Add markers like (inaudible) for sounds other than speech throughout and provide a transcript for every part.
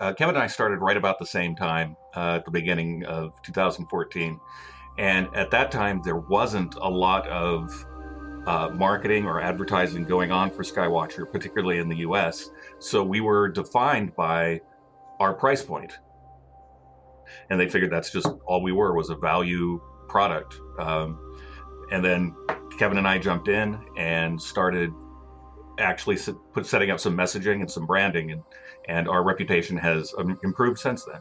uh, Kevin and I started right about the same time uh, at the beginning of 2014. And at that time, there wasn't a lot of uh, marketing or advertising going on for Skywatcher, particularly in the US. So we were defined by our price point. And they figured that's just all we were was a value product. Um, and then Kevin and I jumped in and started actually put setting up some messaging and some branding, and and our reputation has um, improved since then.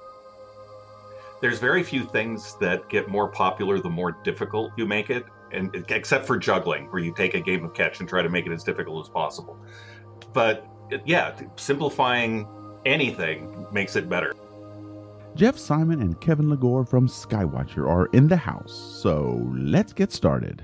There's very few things that get more popular the more difficult you make it, and except for juggling, where you take a game of catch and try to make it as difficult as possible. But yeah, simplifying anything makes it better. Jeff Simon and Kevin Legore from Skywatcher are in the house, so let's get started.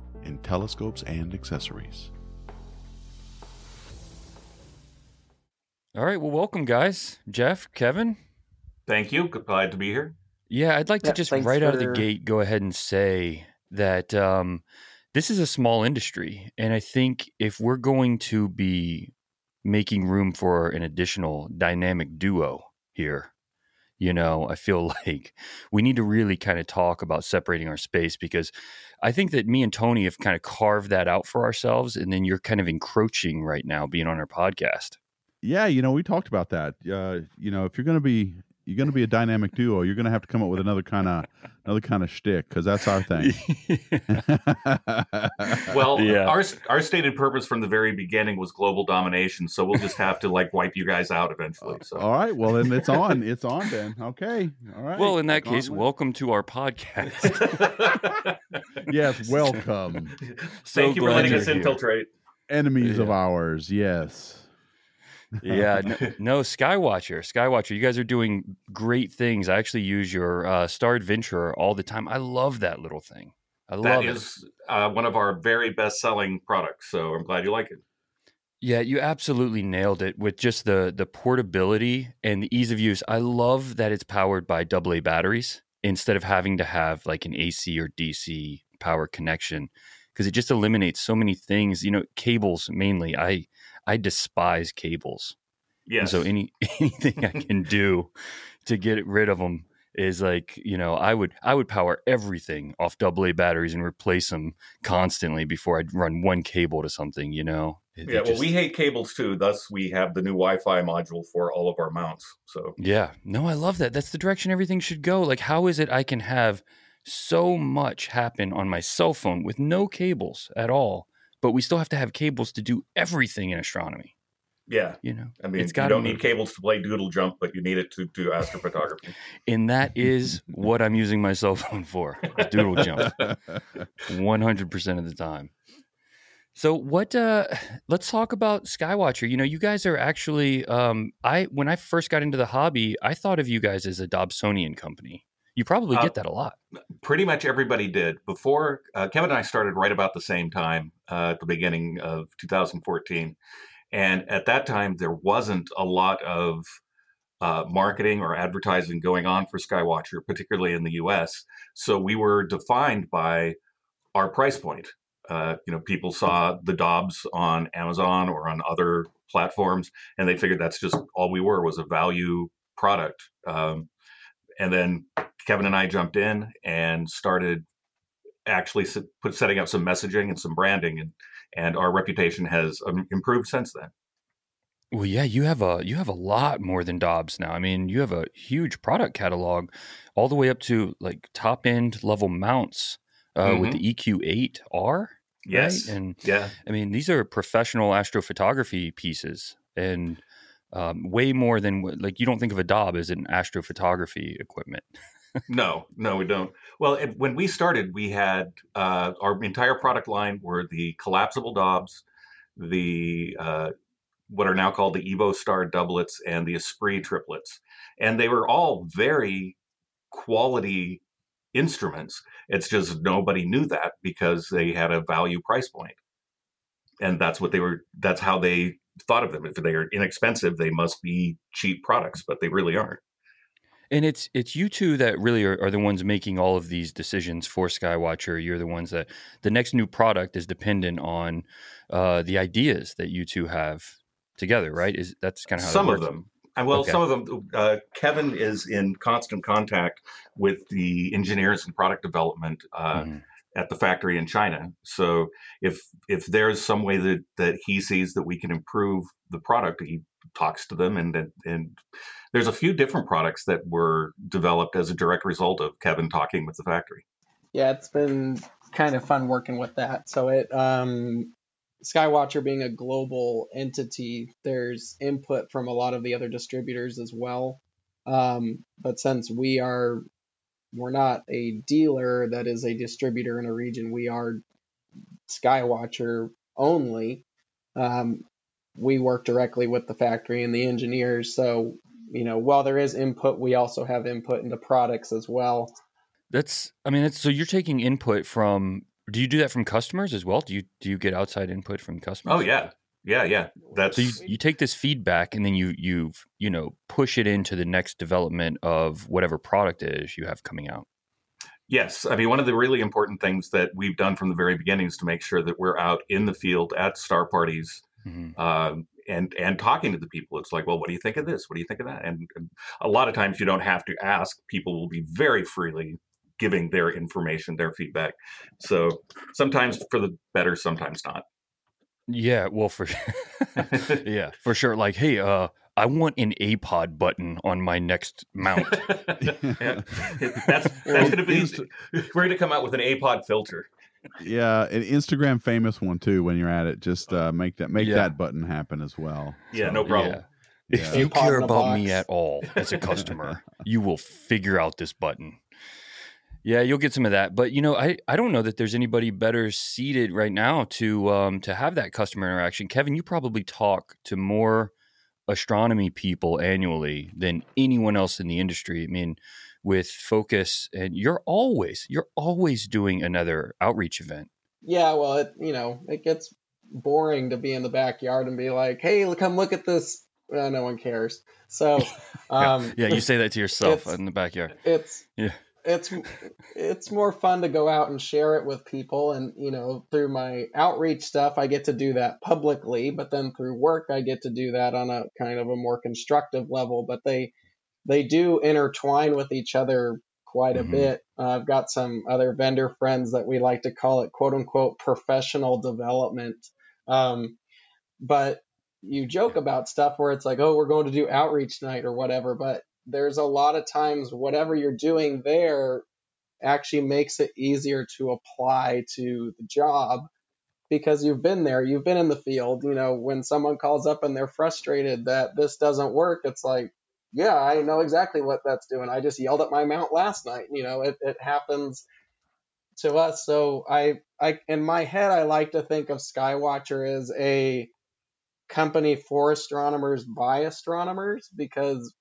in telescopes and accessories. All right. Well, welcome, guys. Jeff, Kevin. Thank you. Glad to be here. Yeah, I'd like yeah, to just right for... out of the gate go ahead and say that um, this is a small industry. And I think if we're going to be making room for an additional dynamic duo here, you know, I feel (laughs) like we need to really kind of talk about separating our space because I think that me and Tony have kind of carved that out for ourselves. And then you're kind of encroaching right now being on our podcast. Yeah, you know, we talked about that. Uh, you know, if you're going to be you're going to be a dynamic duo. You're going to have to come up with another kind of another kind of shtick because that's our thing. (laughs) (laughs) well, yeah. our our stated purpose from the very beginning was global domination, so we'll just have to like wipe you guys out eventually. So. All right, well then it's on. It's on then. Okay, all right. Well, in that case, welcome to our podcast. (laughs) yes, welcome. So Thank you for letting us here. infiltrate. Enemies yeah. of ours, yes yeah, (laughs) no, no, Skywatcher, Skywatcher, you guys are doing great things. I actually use your uh, Star Adventurer all the time. I love that little thing. I love that is uh, one of our very best selling products. So I'm glad you like it. Yeah, you absolutely nailed it with just the the portability and the ease of use. I love that it's powered by AA batteries instead of having to have like an AC or DC power connection because it just eliminates so many things. You know, cables mainly. I I despise cables. Yeah. So any (laughs) anything I can do to get rid of them is like you know I would I would power everything off AA batteries and replace them constantly before I'd run one cable to something. You know. It, yeah. It just... well, we hate cables too. Thus, we have the new Wi-Fi module for all of our mounts. So. Yeah. No, I love that. That's the direction everything should go. Like, how is it I can have so much happen on my cell phone with no cables at all but we still have to have cables to do everything in astronomy. Yeah, you know, I mean, it's you don't need cables to play doodle jump, but you need it to do astrophotography. (laughs) and that is what I'm using my cell phone for: doodle jump, 100 percent of the time. So what? Uh, let's talk about Skywatcher. You know, you guys are actually. Um, I when I first got into the hobby, I thought of you guys as a Dobsonian company. You probably uh, get that a lot. Pretty much everybody did. Before uh, Kevin and I started right about the same time uh, at the beginning of 2014. And at that time, there wasn't a lot of uh, marketing or advertising going on for Skywatcher, particularly in the US. So we were defined by our price point. Uh, you know, people saw the Dobs on Amazon or on other platforms, and they figured that's just all we were was a value product. Um, and then Kevin and I jumped in and started actually put setting up some messaging and some branding, and and our reputation has um, improved since then. Well, yeah, you have a you have a lot more than Dobs now. I mean, you have a huge product catalog, all the way up to like top end level mounts uh, mm-hmm. with the EQ8R. Yes, right? and yeah, I mean these are professional astrophotography pieces, and um, way more than like you don't think of a Dob as an astrophotography equipment. (laughs) no, no, we don't. Well, it, when we started, we had uh, our entire product line were the collapsible Dobs, the uh, what are now called the Evo Star doublets and the Esprit triplets. And they were all very quality instruments. It's just nobody knew that because they had a value price point. And that's what they were, that's how they thought of them. If they are inexpensive, they must be cheap products, but they really aren't. And it's it's you two that really are, are, the ones making all of these decisions for Skywatcher. You're the ones that the next new product is dependent on uh, the ideas that you two have together, right? Is that's kind of how some of them. And Well, okay. some of them. Uh, Kevin is in constant contact with the engineers and product development uh, mm-hmm. at the factory in China. So if if there's some way that that he sees that we can improve the product, he talks to them and and there's a few different products that were developed as a direct result of Kevin talking with the factory. Yeah, it's been kind of fun working with that. So it um, Skywatcher being a global entity, there's input from a lot of the other distributors as well. Um, but since we are we're not a dealer that is a distributor in a region, we are Skywatcher only. Um, we work directly with the factory and the engineers. So, you know, while there is input, we also have input into products as well. That's, I mean, so you're taking input from. Do you do that from customers as well? Do you do you get outside input from customers? Oh yeah, yeah, yeah. That's so you, you take this feedback and then you you you know push it into the next development of whatever product is you have coming out. Yes, I mean one of the really important things that we've done from the very beginning is to make sure that we're out in the field at star parties mm-hmm. um, and and talking to the people. It's like, well, what do you think of this? What do you think of that? And, and a lot of times you don't have to ask. People will be very freely giving their information, their feedback. So sometimes for the better, sometimes not. Yeah, well, for (laughs) yeah, for sure. Like, hey, uh, I want an APOD button on my next mount. (laughs) yeah. (laughs) That's that's going to be. We're going to come out with an APOD filter yeah, an Instagram famous one too. When you're at it, just uh, make that make yeah. that button happen as well. Yeah, so, no problem. Yeah. If you care about me at all as a customer, (laughs) you will figure out this button. Yeah, you'll get some of that, but you know, I, I don't know that there's anybody better seated right now to um, to have that customer interaction. Kevin, you probably talk to more astronomy people annually than anyone else in the industry. I mean, with focus and you're always you're always doing another outreach event. Yeah well it you know it gets boring to be in the backyard and be like hey come look at this. Well, no one cares. So (laughs) um, yeah, yeah, you say that to yourself in the backyard. it's yeah. it's it's more fun to go out and share it with people and you know through my outreach stuff i get to do that publicly but then through work i get to do that on a kind of a more constructive level but they they do intertwine with each other quite a mm-hmm. bit. Uh, I've got some other vendor friends that we like to call it quote unquote professional development. Um, but you joke about stuff where it's like, oh, we're going to do outreach night or whatever. But there's a lot of times, whatever you're doing there actually makes it easier to apply to the job because you've been there, you've been in the field. You know, when someone calls up and they're frustrated that this doesn't work, it's like, yeah, I know exactly what that's doing. I just yelled at my mount last night. You know, it, it happens to us. So I, I, in my head, I like to think of Skywatcher as a company for astronomers by astronomers because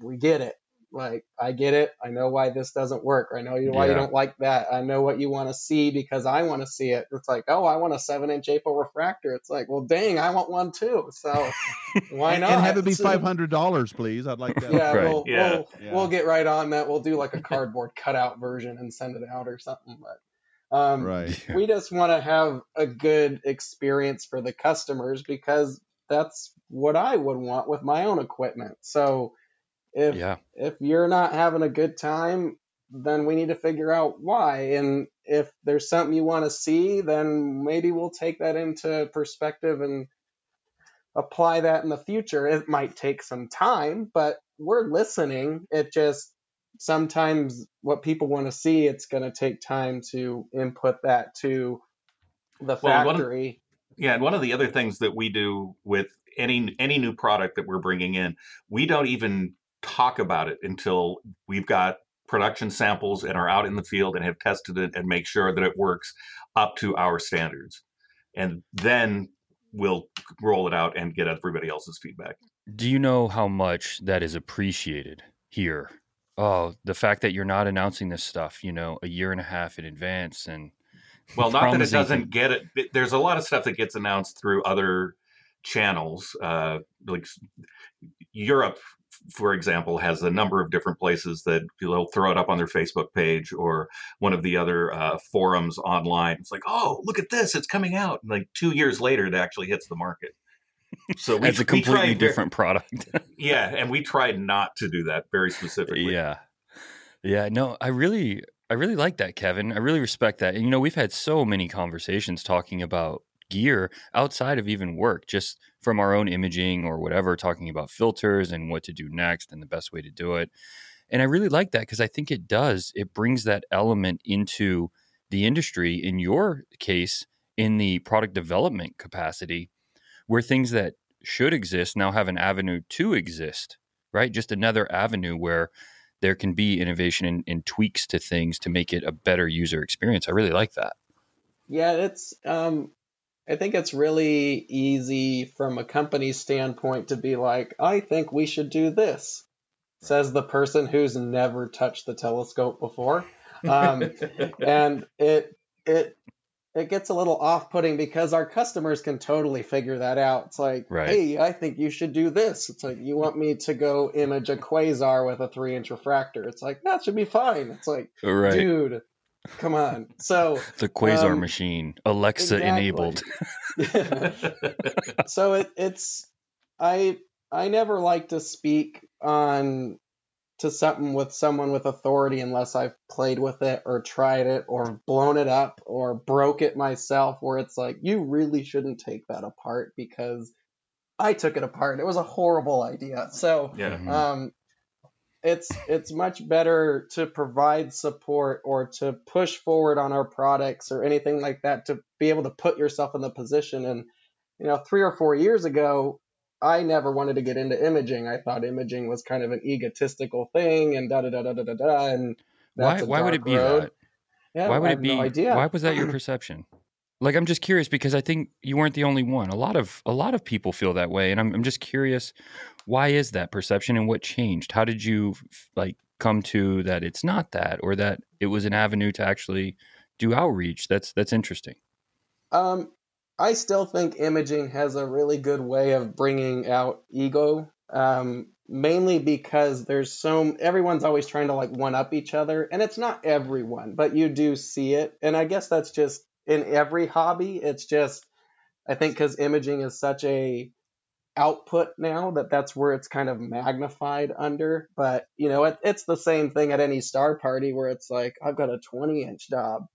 we get it. Like, I get it. I know why this doesn't work. I know why yeah. you don't like that. I know what you want to see because I want to see it. It's like, oh, I want a seven inch APO refractor. It's like, well, dang, I want one too. So (laughs) why not? and have it be five hundred dollars, please. I'd like that. Yeah, right. we'll, yeah. We'll, yeah. we'll get right on that. We'll do like a cardboard cutout version and send it out or something. But um, right. (laughs) we just want to have a good experience for the customers because that's what I would want with my own equipment. So if yeah. if you're not having a good time, then we need to figure out why. And if there's something you want to see, then maybe we'll take that into perspective and apply that in the future. It might take some time, but we're listening. It just sometimes what people want to see, it's going to take time to input that to the factory. Well, of, yeah, and one of the other things that we do with any any new product that we're bringing in, we don't even talk about it until we've got production samples and are out in the field and have tested it and make sure that it works up to our standards. And then we'll roll it out and get everybody else's feedback. Do you know how much that is appreciated here? Oh, the fact that you're not announcing this stuff, you know, a year and a half in advance and (laughs) well, not that it doesn't get it. There's a lot of stuff that gets announced through other channels. Uh, like Europe, for example, has a number of different places that they'll throw it up on their Facebook page or one of the other uh, forums online. It's like, oh, look at this, it's coming out. And like two years later, it actually hits the market. So we, it's a completely tried different product. (laughs) Yeah, and we tried not to do that very specifically. yeah. Yeah, no, I really I really like that, Kevin. I really respect that. And you know, we've had so many conversations talking about gear outside of even work, just from our own imaging or whatever, talking about filters and what to do next and the best way to do it. And I really like that because I think it does. It brings that element into the industry, in your case, in the product development capacity, where things that should exist now have an avenue to exist, right? Just another avenue where there can be innovation and, and tweaks to things to make it a better user experience. I really like that. Yeah, it's um I think it's really easy from a company standpoint to be like, I think we should do this, says the person who's never touched the telescope before. Um, (laughs) and it it it gets a little off-putting because our customers can totally figure that out. It's like, Right. hey, I think you should do this. It's like you want me to go image a quasar with a three-inch refractor. It's like that should be fine. It's like, Right. dude, come on. So (laughs) the Quasar um, machine, Alexa exactly. enabled. (laughs) (laughs) so it, it's I I never like to speak on to something with someone with authority unless I've played with it or tried it or blown it up or broke it myself where it's like you really shouldn't take that apart because I took it apart. It was a horrible idea. So yeah. Mhm. um, it's it's much better to provide support or to push forward on our products or anything like that to be able to put yourself in the position. And you know, three or four years ago, I never wanted to get into imaging. I thought imaging was kind of an egotistical thing, and da da da da da da da. And Why, why would it be road. that? Yeah, why would it be? No idea. Why was that your (clears throat) perception? Like, I'm just curious because I think you weren't the only one. A lot of a lot of people feel that way, and I'm I'm just curious, why is that perception and what changed? How did you like come to that it's not that, or that it was an avenue to actually do outreach? That's that's interesting. Um, I still think imaging has a really good way of bringing out ego. Um, mainly because there's so everyone's always trying to like one up each other, and it's not everyone, but you do see it, and I guess that's just in every hobby. It's just I think because imaging is such a output now that that's where it's kind of magnified under. But you know, it, it's the same thing at any star party where it's like I've got a 20 inch Dob.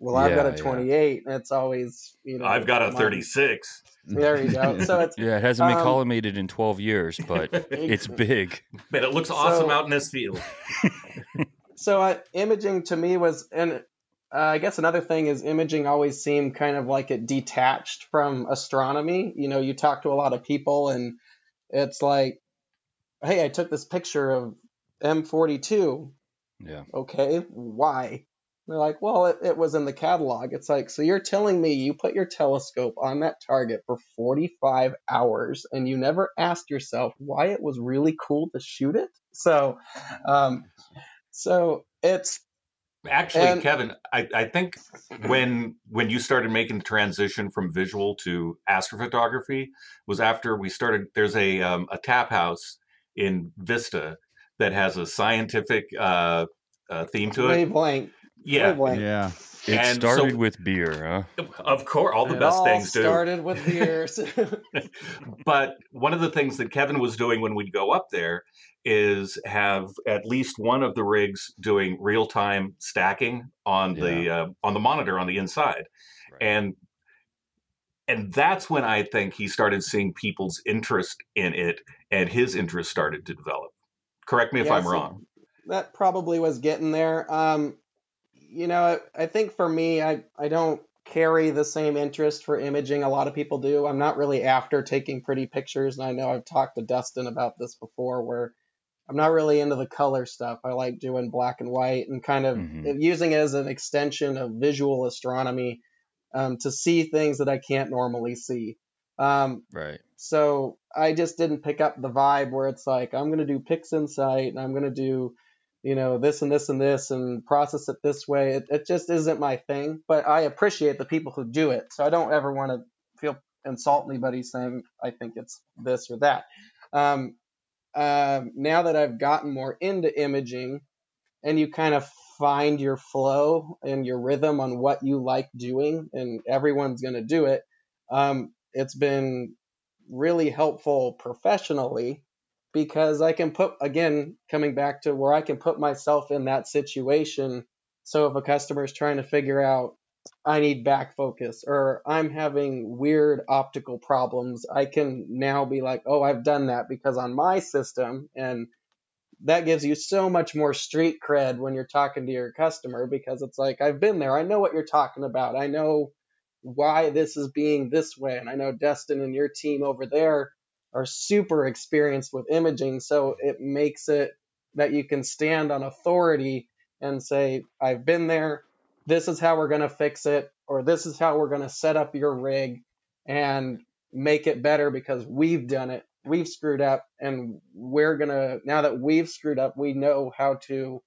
Well, I've got Yeah, a yeah. 28, and it's always you know. I've got a 36. There you go. So (laughs) it's Yeah, it hasn't been Um, collimated in 12 years, (laughs) but it's big. But it looks awesome So- out in this field. (laughs) so uh, imaging to me was and uh, i guess another thing is imaging always seemed kind of like it detached from astronomy. You know you talk to a lot of people and it's like hey i took this picture of m42 Yeah. okay why? They're like well it, it was in the catalog. It's like so you're telling me you put your telescope on that target for 45 hours and you never asked yourself why it was really cool to shoot it? So um so it's Actually, And- Kevin, I, I think (clears throat) when when you started making the transition from visual to astrophotography was after we started. There's a um, a tap house in Vista that has a scientific uh, uh, theme to it. wavelength. Yeah, wavelength. Yeah. It And so- started with beer, huh? of course, all the It best all things do. started with beers. (laughs) (laughs) but one of the things that Kevin was doing when we'd go up there is have at least one of the rigs doing real time stacking on the uh, on the monitor on the inside, Right. and and that's when I think he started seeing people's interest in it, and his interest started to develop. Correct me if Yeah, I'm so wrong. that probably was getting there. Um, you know, I, I think for me, I, I don't carry the same interest for imaging a lot of people do. I'm not really after taking pretty pictures, and I know I've talked to Dustin about this before, where I'm not really into the color stuff. I like doing black and white and kind of Mhm. using it as an extension of visual astronomy um, to see things that I can't normally see. Um, right. So I just didn't pick up the vibe where it's like I'm going to do PixInsight and I'm going to do, you know, this and this and this and process it this way. It, it just isn't my thing. But I appreciate the people who do it. So I don't ever want to feel insult anybody saying I think it's this or that. Um, uh, now that I've gotten more into imaging, and you kind of find your flow and your rhythm on what you like doing, and everyone's going to do it. Um, it's been really helpful professionally because I can put, again, coming back to where I can put myself in that situation. So if a customer is trying to figure out, I need back focus or I'm having weird optical problems, I can now be like, oh, I've done that because on my system, and that gives you so much more street cred when you're talking to your customer because it's like, I've been there. I know what you're talking about. I know why this is being this way. And I know Dustin and your team over there are super experienced with imaging. So it makes it that you can stand on authority and say, I've been there. This is how we're going to fix it, or this is how we're going to set up your rig and make it better because we've done it. We've screwed up, and we're going to, now that we've screwed up, we know how to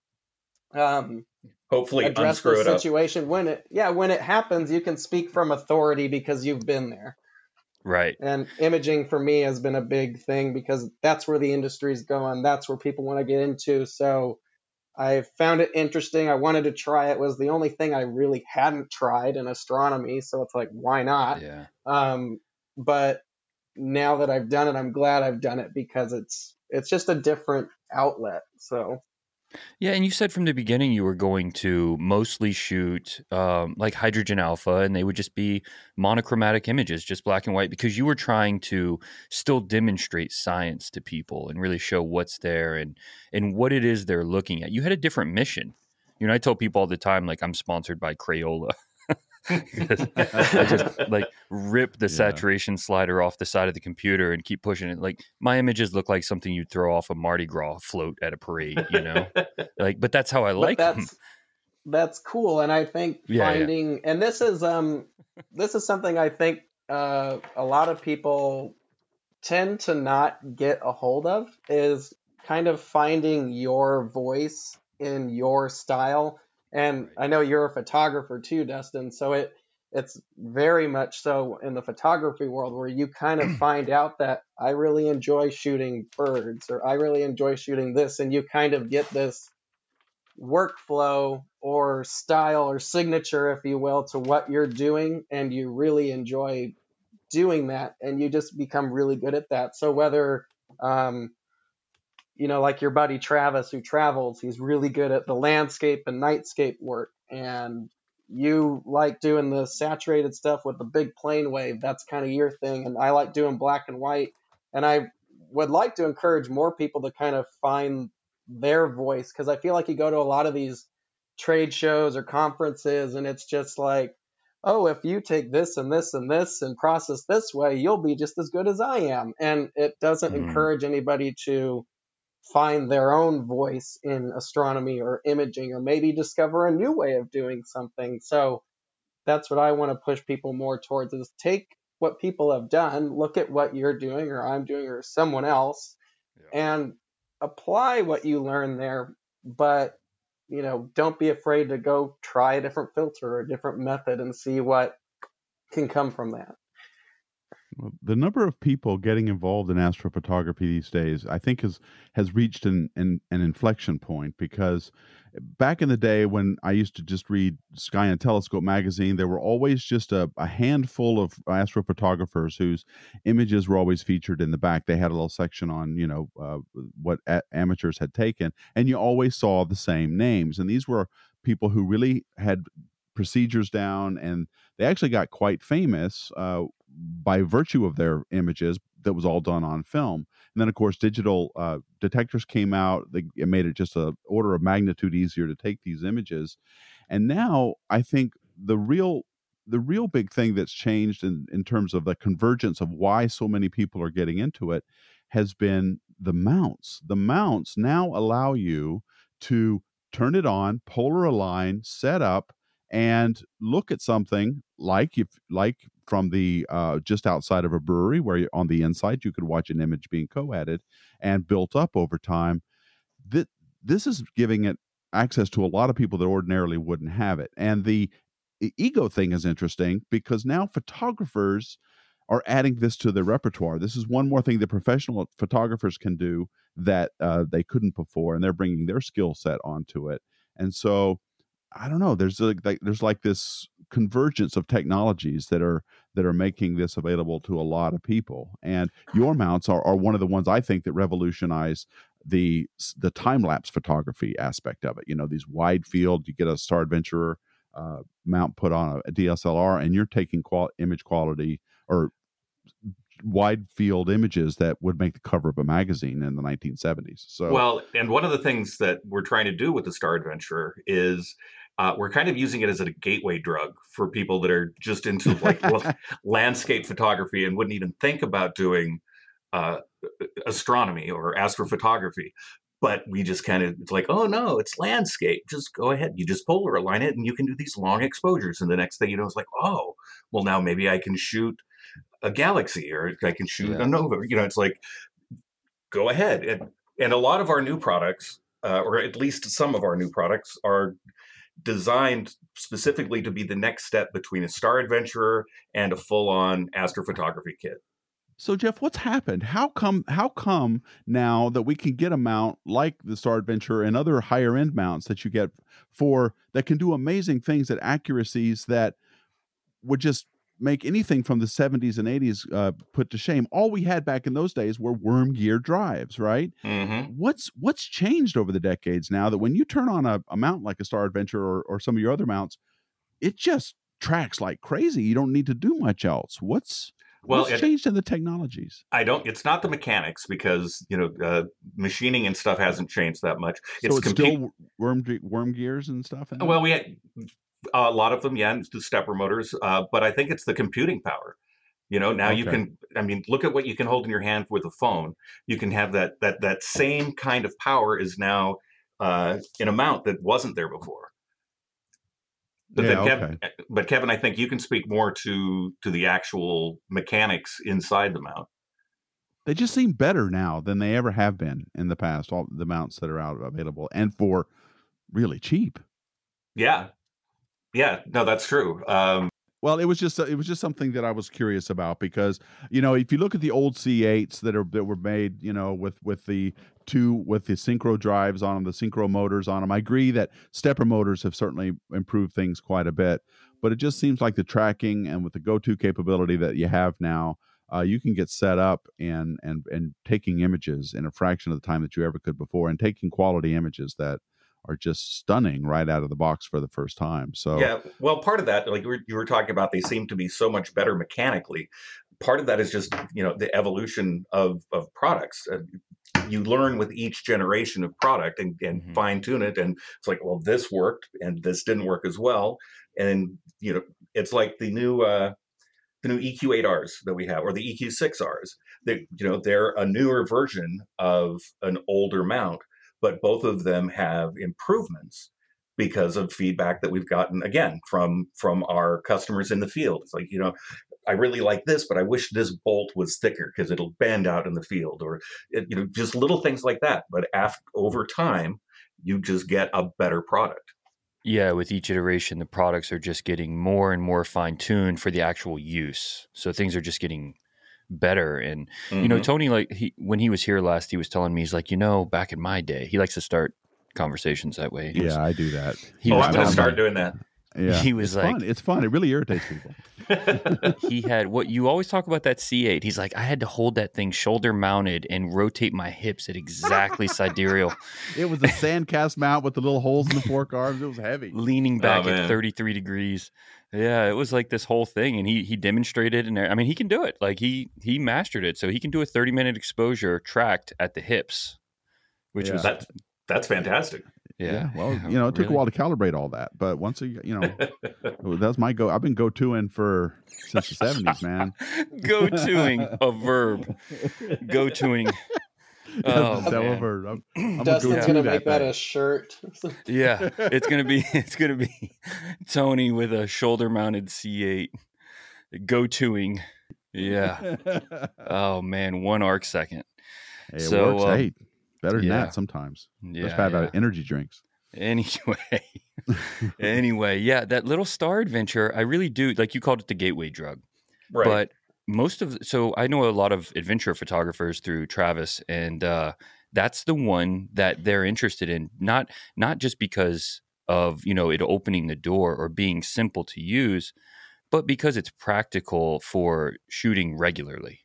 um, hopefully address the situation when it yeah when it happens you can speak from authority because you've been there right. And imaging for me has been a big thing because that's where the industry is going. That's where people want to get into. So i found it interesting. I wanted to try it. it was the only thing i really hadn't tried in astronomy so it's like why not? Yeah. Um but now that i've done it i'm glad i've done it because it's it's just a different outlet so yeah, and you said from the beginning you were going to mostly shoot um, like hydrogen alpha, and they would just be monochromatic images, just black and white, because you were trying to still demonstrate science to people and really show what's there and and what it is they're looking at. You had a different mission. You know, I tell people all the time, like I'm sponsored by Crayola. (laughs) I just (laughs) like rip the yeah. saturation slider off the side of the computer and keep pushing it. Like my images look like something you'd throw off a Mardi Gras float at a parade, you know. (laughs) like, but that's how I like that's, them. That's cool, and I think yeah, finding yeah. and this is um this is something I think uh, a lot of people tend to not get a hold of is kind of finding your voice in your style and I know you're a photographer too, Dustin. So it it's very much so in the photography world where you kind of (clears throat) find out that I really enjoy shooting birds or I really enjoy shooting this, and you kind of get this workflow or style or signature, if you will, to what you're doing, and you really enjoy doing that, and you just become really good at that. So whether um, you know, like your buddy Travis who travels, he's really good at the landscape and nightscape work. And you like doing the saturated stuff with the big PlaneWave. That's kind of your thing. And I like doing black and white. And I would like to encourage more people to kind of find their voice because I feel like you go to a lot of these trade shows or conferences and it's just like, oh, if you take this and this and this and process this way, you'll be just as good as I am. And it doesn't mm. encourage anybody to find their own voice in astronomy or imaging or maybe discover a new way of doing something. So that's what I want to push people more towards is take what people have done, look at what you're doing or I'm doing or someone else yeah. and apply what you learn there, but you know, don't be afraid to go try a different filter or a different method and see what can come from that. The number of people getting involved in astrophotography these days, I think, has has reached an, an, an inflection point because back in the day when I used to just read Sky and Telescope magazine, there were always just a, a handful of astrophotographers whose images were always featured in the back. They had a little section on, you know, uh, what a- amateurs had taken, and you always saw the same names. And these were people who really had procedures down and they actually got quite famous uh, by virtue of their images that was all done on film. And then of course digital uh, detectors came out. They, it made it just a order of magnitude easier to take these images. And now i think the real the real big thing that's changed in, in terms of the convergence of why so many people are getting into it has been the mounts. The mounts now allow you to turn it on polar align set up and look at something like if like from the uh, just outside of a brewery where on the inside you could watch an image being co-added and built up over time. That this is giving it access to a lot of people that ordinarily wouldn't have it. And the ego thing is interesting because now photographers are adding this to their repertoire. This is one more thing that professional photographers can do that uh, they couldn't before, and they're bringing their skill set onto it. And so, I don't know. There's like there's like this convergence of technologies that are that are making this available to a lot of people. And your mounts are, are one of the ones I think that revolutionize the the time lapse photography aspect of it. You know, these wide field. You get a Star Adventurer uh, mount put on a, DSLR, and you're taking qual- image quality or wide field images that would make the cover of a magazine in the 1970s. So well, and one of the things that we're trying to do with the Star Adventurer is uh, we're kind of using it as a gateway drug for people that are just into like (laughs) landscape photography and wouldn't even think about doing uh, astronomy or astrophotography. But we just kind of it's like, oh no, it's landscape. Just go ahead. You just polar align it, and you can do these long exposures. And the next thing you know, it's like, oh, well now maybe I can shoot a galaxy or I can shoot yeah. a nova. You know, it's like, go ahead. And and a lot of our new products, uh, or at least some of our new products, are designed specifically to be the next step between a Star Adventurer and a full-on astrophotography kit. So Jeff, what's happened? How come how come now that we can get a mount like the Star Adventure and other higher end mounts that you get for that can do amazing things at accuracies that would just make anything from the 70s and 80s uh, put to shame. All we had back in those days were worm gear drives, right? Mm-hmm. What's what's changed over the decades now that when you turn on a, a mount like a Star Adventure or, or some of your other mounts, it just tracks like crazy. You don't need to do much else. What's well, What's it, changed in the technologies? I don't. It's not the mechanics because you know uh, machining and stuff hasn't changed that much. It's, so it's still worm worm gears and stuff. well, we had a lot of them, yeah, the stepper motors. Uh, but I think it's the computing power. You know, now okay. you can. I mean, look at what you can hold in your hand with a phone. You can have that that that same kind of power is now uh, in a mount that wasn't there before. But yeah, Kevin, okay. but Kevin, I think you can speak more to to the actual mechanics inside the mount. They just seem better now than they ever have been in the past. All the mounts that are out available and for really cheap. Yeah, yeah, no, that's true. Um, well, it was just it was just something that I was curious about because you know if you look at the old C8s that are that were made you know with with the two with the synchro drives on them, the synchro motors on them, I agree that stepper motors have certainly improved things quite a bit, but it just seems like the tracking and with the go-to capability that you have now, uh, you can get set up and and and taking images in a fraction of the time that you ever could before, and taking quality images that are just stunning right out of the box for the first time. So yeah, well, part of that, like you were talking about, they seem to be so much better mechanically. Part of that is just you know the evolution of of products. Uh, you learn with each generation of product and, and mm-hmm. fine tune it, and it's like, well, this worked and this didn't work as well, and you know, it's like the new. Uh, the new EQ8Rs that we have, or the EQ6Rs, that you know they're a newer version of an older mount, but both of them have improvements because of feedback that we've gotten again from from our customers in the field. It's like you know i really like this but i wish this bolt was thicker because it'll bend out in the field or it, you know just little things like that. But after over time you just get a better product. Yeah, with each iteration, the products are just getting more and more fine tuned for the actual use. So things are just getting better. And mm-hmm. you know, mm-hmm. Tony, like he when he was here last, he was telling me he's like, you know, back in my day, he likes to start conversations that way. He yeah, was, I do that. He oh, I'm gonna start doing that. Yeah, he was it's like, fun. it's fun. It really irritates people. (laughs) he had what you always talk about that C8. He's like, I had to hold that thing shoulder mounted and rotate my hips at exactly (laughs) sidereal. It was a sandcast mount with the little holes in the fork arms. It was heavy, leaning oh, back oh, at 33 degrees. Yeah, it was like this whole thing, and he he demonstrated, and I mean, he can do it. Like he he mastered it, so he can do a 30 minute exposure tracked at the hips, which yeah. was that, that's fantastic. Yeah. yeah. Well, (laughs) you know, it took really? a while to calibrate all that, but once you, you know, (laughs) that's my go. I've been go toing for since the seventies, man. (laughs) go toing a verb. Go toing. Oh, that verb. I'm, I'm Dustin's gonna, make that, that a shirt. yeah, it's gonna be it's gonna be Tony with a shoulder mounted C8. go toing. Yeah. oh man, one arc second. Hey, it So, works. um, hey, better than yeah. that sometimes. Yeah. That's bad yeah. about energy drinks. Anyway, (laughs) anyway, yeah, that little star adventure, I really do like. You called it the gateway drug, Right. but most of so I know a lot of adventure photographers through Travis, and uh, that's the one that they're interested in. Not not just because of you know it opening the door or being simple to use, but because it's practical for shooting regularly.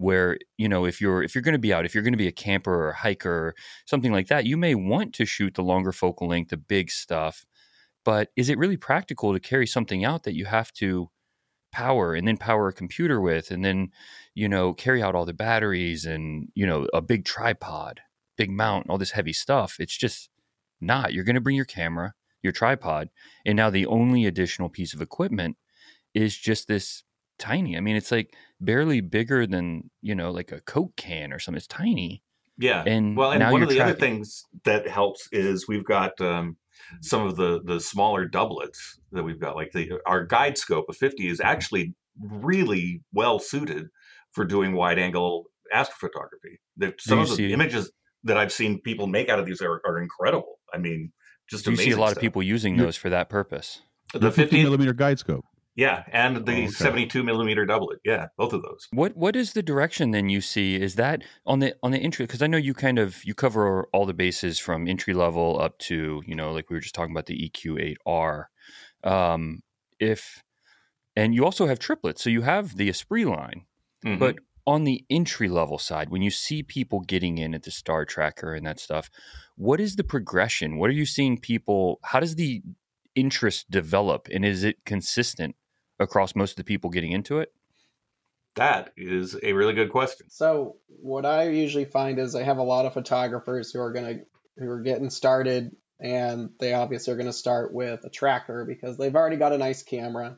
Where you know if you're if you're going to be out, if you're going to be a camper or a hiker or something like that, you may want to shoot the longer focal length, the big stuff. But is it really practical to carry something out that you have to power and then power a computer with and then you know carry out all the batteries and you know a big tripod big mount all this heavy stuff it's just not you're going to bring your camera your tripod and now the only additional piece of equipment is just this tiny i mean it's like barely bigger than you know like a coke can or something it's tiny Yeah. and well, and now one you're of the other things that helps is we've got um, some of the the smaller doublets that we've got. Like the our guide scope of 50 is actually really well suited for doing wide angle astrophotography. The, some of the see- images that I've seen people make out of these are, are incredible. I mean, just you amazing. see a lot of people using those for that purpose The The 50 50, millimeter guide scope. Yeah, and the Oh, okay. 72 millimeter doublet, yeah, both of those. What what is the direction then you see? Is that on the on the entry? Because I know you kind of you cover all the bases from entry level up to you know like we were just talking about the EQ8R. Um, if and you also have triplets, so you have the Esprit line. Mhm. But on the entry level side, when you see people getting in at the Star Tracker and that stuff, what is the progression? What are you seeing people? How does the interest develop, and is it consistent across most of the people getting into it? that is a really good question. So what I usually find is I have a lot of photographers who are gonna who are getting started, and they obviously are gonna start with a tracker because they've already got a nice camera,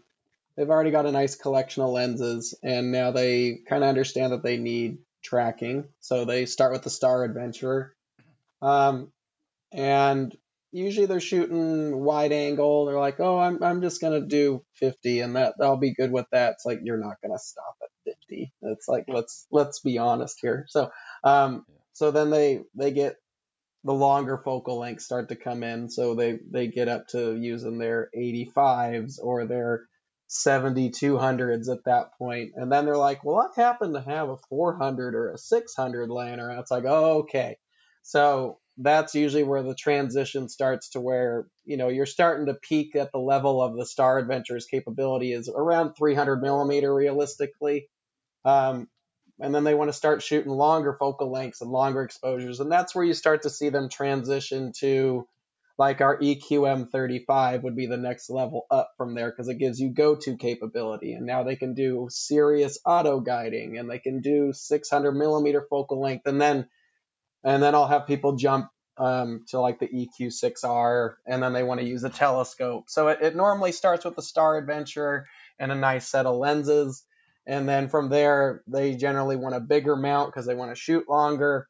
they've already got a nice collection of lenses, and now they kind of understand that they need tracking, so they start with the Star Adventurer, um, and usually they're shooting wide angle. They're like, oh, I'm I'm just gonna do 50, and that I'll be good with that. It's like you're not gonna stop at 50. It's like let's let's be honest here. So um so then they they get the longer focal lengths start to come in. So they they get up to using their 85s or their 7200s at that point, and then they're like, well, I happen to have a 400 or a 600 laying around. It's like, oh, okay. So that's usually where the transition starts to where you know you're starting to peak at the level of the Star Adventures capability is around 300 millimeter realistically, um, and then they want to start shooting longer focal lengths and longer exposures, and that's where you start to see them transition to like our E EQM35 would be the next level up from there because it gives you go-to capability, and now they can do serious auto guiding and they can do 600 millimeter focal length, and then and then I'll have people jump um, to like the EQ6R, and then they want to use a telescope. So it, it normally starts with the Star Adventure and a nice set of lenses, and then from there they generally want a bigger mount because they want to shoot longer.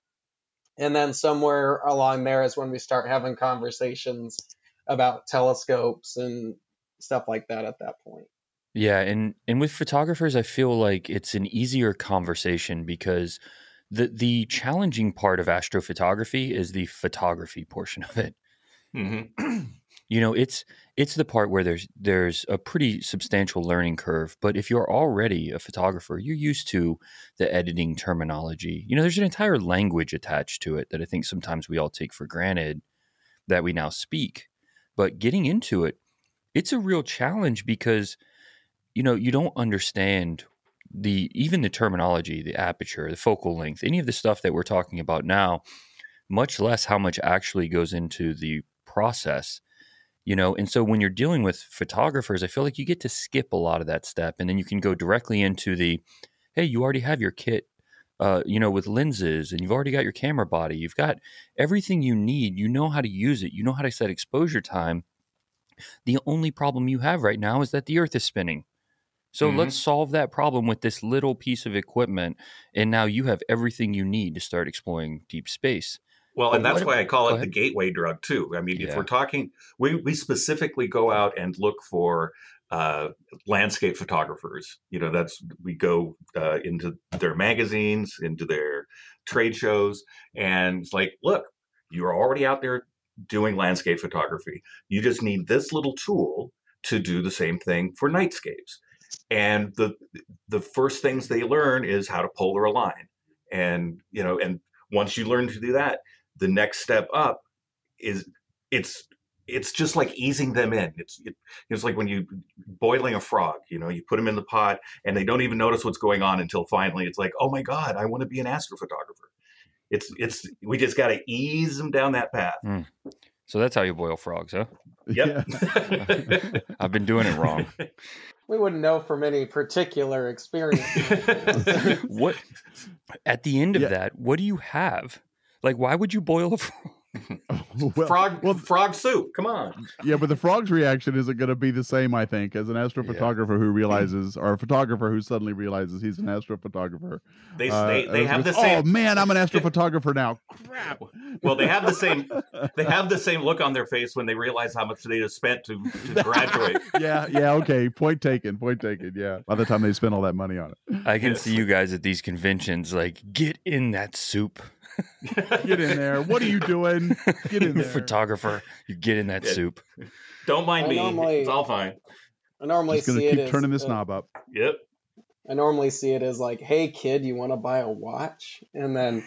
And then somewhere along there is when we start having conversations about telescopes and stuff like that at that point. Yeah, and and with photographers, I feel like it's an easier conversation because the the challenging part of astrophotography is the photography portion of it. hmm (clears throat) You know, it's it's the part where there's there's a pretty substantial learning curve. But if you're already a photographer, you're used to the editing terminology. You know, there's an entire language attached to it that I think sometimes we all take for granted that we now speak. But getting into it, it's a real challenge because you know you don't understand the even the terminology the aperture the focal length any of the stuff that we're talking about now much less how much actually goes into the process you know? And so when you're dealing with photographers i feel like you get to skip a lot of that step and then you can go directly into the hey you already have your kit uh, you know with lenses and you've already got your camera body. You've got everything you need. You know how to use it. You know how to set exposure time. The only problem you have right now is that the earth is spinning so Mhm. let's solve that problem with this little piece of equipment and now you have everything you need to start exploring deep space Well, and that's why I call it the gateway drug too. I mean, if we're talking, we we specifically go out and look for uh, landscape photographers. You know, that's we go uh, into their magazines, into their trade shows, and it's like, look, you're already out there doing landscape photography. You just need this little tool to do the same thing for nightscapes. And the the first things they learn is how to polar align. And you know, and once you learn to do that, the next step up is it's it's just like easing them in. It's it, it's like when you boiling a frog. You know, you put them in the pot and they don't even notice what's going on until finally it's like, oh my god, I want to be an astrophotographer. It's it's we just got to ease them down that path. Mm. So that's how you boil frogs, huh? Yep. (laughs) I've been doing it wrong. We wouldn't know from any particular experience. (laughs) what at the end of Yeah. that, what do you have? Like why would you boil a (laughs) frog? (laughs) well, frog well, frog soup. Come on. yeah, but the frog's reaction isn't going to be the same, I think, as an astrophotographer who realizes, or a photographer who suddenly realizes he's an astrophotographer. They Uh, they, they have the same. Oh man, I'm an (laughs) astrophotographer now. Crap. Well, they have the same. They have the same look on their face when they realize how much they have spent to, to graduate. (laughs) yeah, yeah, okay. Point taken. Point taken. Yeah. By the time they spend all that money on it, I can Yes. see you guys at these conventions like get in that soup. (laughs) get in there. What are you doing? Get in (laughs) there. Photographer, you get in that Yeah. soup. Don't mind I me. normally- It's all fine. I normally Just gonna see keep it as, turning this uh, knob up. Yep. I normally see it as like, "Hey kid, you want to buy a watch?" and then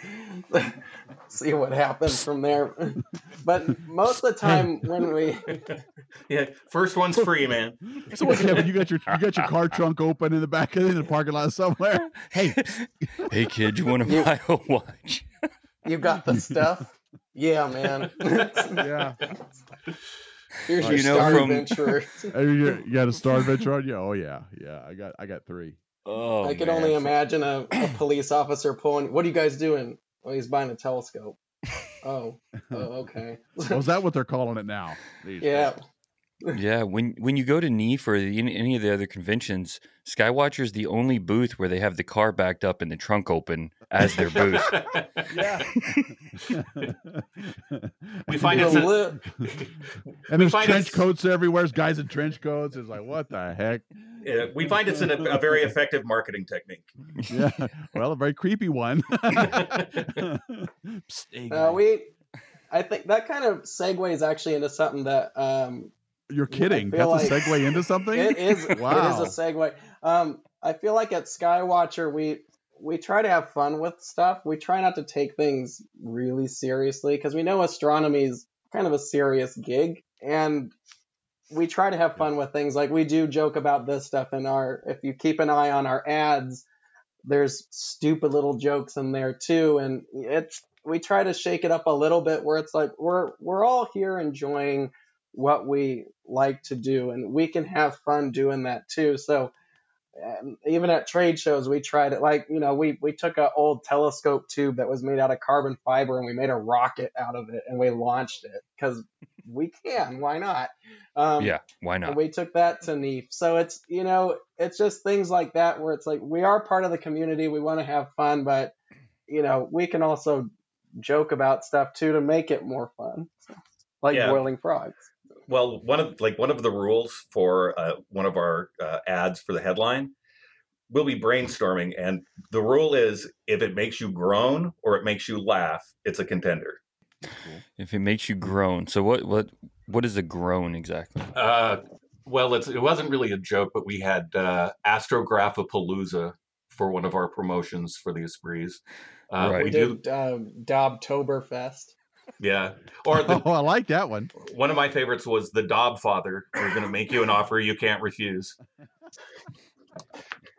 (laughs) see what happens from there. but most of the time, when we Yeah. First one's free, man. So what, Kevin? You got your you got your car trunk open in the back in the parking lot somewhere. Hey, hey kid, you want to buy a watch? You got the stuff, yeah, man. yeah. Here's your you know, Star from- Adventurer. (laughs) You you got a star adventure on you? Oh yeah, yeah. I got I got three. Oh, I could man. only imagine a, a police officer pulling. What are you guys doing? Oh, he's buying a telescope. Oh, oh (laughs) okay. Oh, is that what they're calling it now? These yeah. days? Yeah, when when you go to NEAF or the, any, any of the other conventions, Skywatcher is the only booth where they have the car backed up and the trunk open as their booth. (laughs) Yeah. (laughs) We find You it's a- li- (laughs) and there's trench it's- coats everywhere. There's guys in trench coats. It's like, what the heck? Yeah, we find it's an, a very effective marketing technique. Yeah. Well, a very creepy one. Psst, uh, we, I think that kind of segues actually into something that um, You're kidding. feel That's a segue into something? it is. Wow. It is a segue. Um, I feel like at Skywatcher we we try to have fun with stuff. We try not to take things really seriously because we know astronomy is kind of a serious gig, and we try to have fun with things. Like we do joke about this stuff in our. If you keep an eye on our ads, there's stupid little jokes in there too, and it's we try to shake it up a little bit where it's like we're we're all here enjoying what we like to do and we can have fun doing that too so um, even at trade shows we tried it like you know we we took an old telescope tube that was made out of carbon fiber and we made a rocket out of it and we launched it because we can why not um, yeah, why and not? we took that to NEAF. So it's you know it's just things like that where it's like we are part of the community. We want to have fun, but you know we can also joke about stuff too to make it more fun, like Yeah. boiling frogs. Well, one of like one of the rules for uh, one of our uh, ads for the headline, we'll be brainstorming, and the rule is if it makes you groan or it makes you laugh, it's a contender. If it makes you groan, so what what what is a groan exactly? Uh, well, it's it wasn't really a joke, but we had uh, Astrographapalooza for one of our promotions for the Esprits. Uh, Right. We We do, did um, Dobtoberfest. Yeah. Or the, (laughs) Oh, I like that one. one of my favorites was the Dob Father. We're going to make you an offer you can't refuse. (laughs)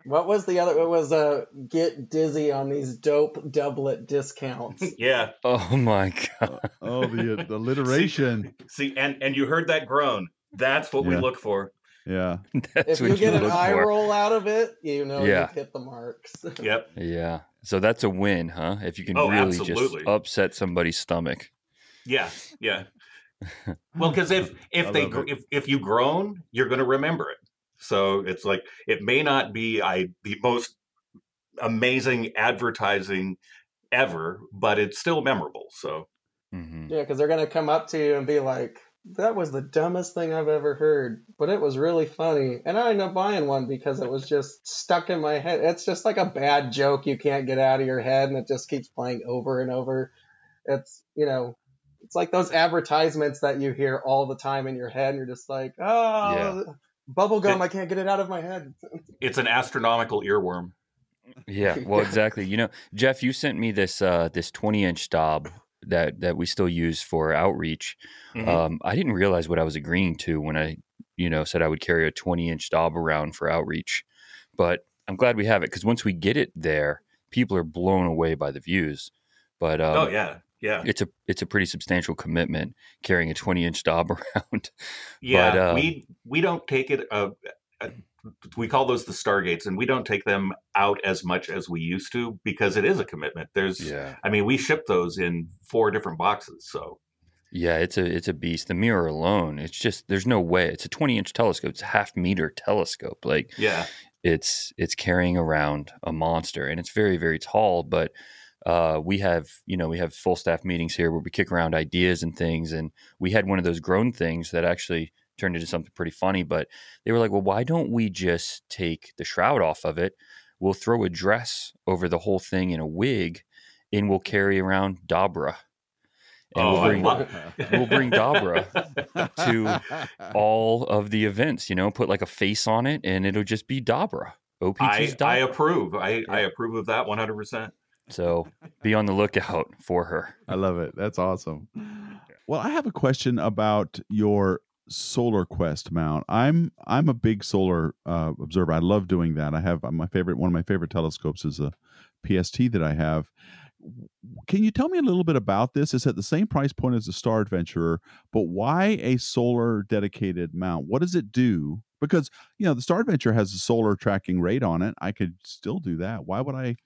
What was the other? It was a uh, get dizzy on these dope doublet discounts. (laughs) Yeah. Oh my god! Oh, the, the alliteration. See, and and you heard that groan. That's what we look for. Yeah. That's if what you get an eye for. roll out of it, you know Yeah. you've hit the marks. Yep. Yeah, so that's a win, huh? If you can Oh, really absolutely. just upset somebody's stomach. Yeah. Yeah. (laughs) Well, because if if they it. if if you groan, you're going to remember it. So it's like it may not be I the most amazing advertising ever, but it's still memorable. So hmm Yeah, because they're gonna come up to you and be like, that was the dumbest thing I've ever heard, but it was really funny. And I ended up buying one because it was just stuck in my head. It's just like a bad joke you can't get out of your head and it just keeps playing over and over. It's, you know, it's like those advertisements that you hear all the time in your head and you're just like, oh, yeah. bubble gum, I can't get it out of my head. (laughs) It's an astronomical earworm. Yeah, (laughs) well, exactly. You know, Jeff, you sent me this uh, this 20 inch Dob that that we still use for outreach. Mm-hmm. Um, I didn't realize what I was agreeing to when I, you know, said I would carry a 20 inch Dob around for outreach. But I'm glad we have it because once we get it there, people are blown away by the views. But um, oh yeah, yeah, it's a it's a pretty substantial commitment carrying a 20 inch Dob (laughs) around. Yeah, but, um, we we don't take it. Uh, uh we call those the stargates and we don't take them out as much as we used to because it is a commitment there's yeah. i mean we ship those in four different boxes so yeah it's a it's a beast the mirror alone it's just there's no way it's a 20 inch telescope it's a half meter telescope like yeah it's it's carrying around a monster and it's very very tall but uh, we have you know we have full staff meetings here where we kick around ideas and things and we had one of those groan things that actually turned into something pretty funny. But they were like, well, why don't we just take the shroud off of it? We'll throw a dress over the whole thing in a wig, and we'll carry around Dabra. And oh, we'll bring we'll bring Dabra to (laughs) all of the events. You know, put like a face on it, and it'll just be Dabra. OPT's I, Dabra. I approve. I, yeah. I approve of that one hundred percent. So be on the lookout for her. I love it. That's awesome. Well, I have a question about your solar quest mount. I'm i'm a big solar uh, observer. I love doing that. I have my favorite one of my favorite telescopes is a pst that i have. Can you tell me a little bit about this? It's at the same price point as the star adventurer but why a solar dedicated mount? What does it do? Because you know the star adventurer has a solar tracking rate on it. I could still do that. Why would i what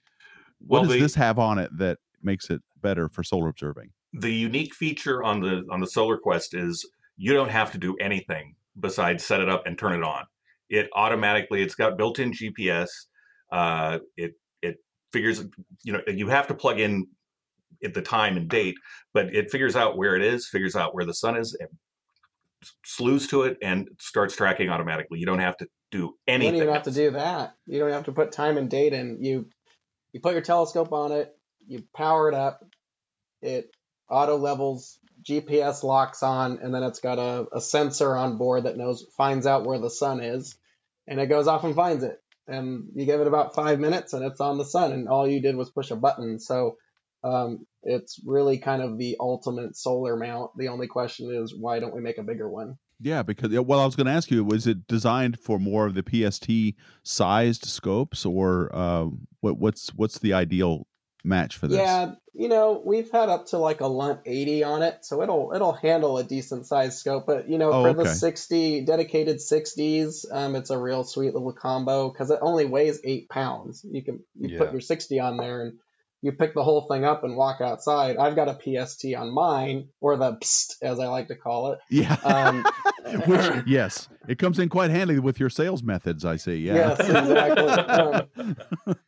well, does the, this have on it that makes it better for solar observing the unique feature on the on the solar quest is you don't have to do anything besides set it up and turn it on. It automatically, it's got built-in GPS. Uh, it it figures, you know, you have to plug in at the time and date, but it figures out where it is, figures out where the sun is, and slews to it and starts tracking automatically. You don't have to do anything. You don't have to do that. You don't have to put time and date in. You you put your telescope on it, you power it up, it auto levels GPS locks on, and then it's got a, a sensor on board that knows finds out where the sun is, and it goes off and finds it. And you give it about five minutes, and it's on the sun, and all you did was push a button. So um, it's really kind of the ultimate solar mount. The only question is, why don't we make a bigger one? Yeah, because well, I was going to ask you, was it designed for more of the PST sized scopes, or uh, what, what's what's the ideal match for this? Yeah, you know, we've had up to like a Lunt 80 on it, so it'll it'll handle a decent sized scope. But you know, oh, for okay. the 60 dedicated 60s, um, it's a real sweet little combo because it only weighs eight pounds. You can you yeah. put your 60 on there and you pick the whole thing up and walk outside. I've got a PST on mine, or the PST, as I like to call it. Yeah. Um, (laughs) Which, yes, it comes in quite handy with your sales methods. I see. Yeah. Yes, exactly. um,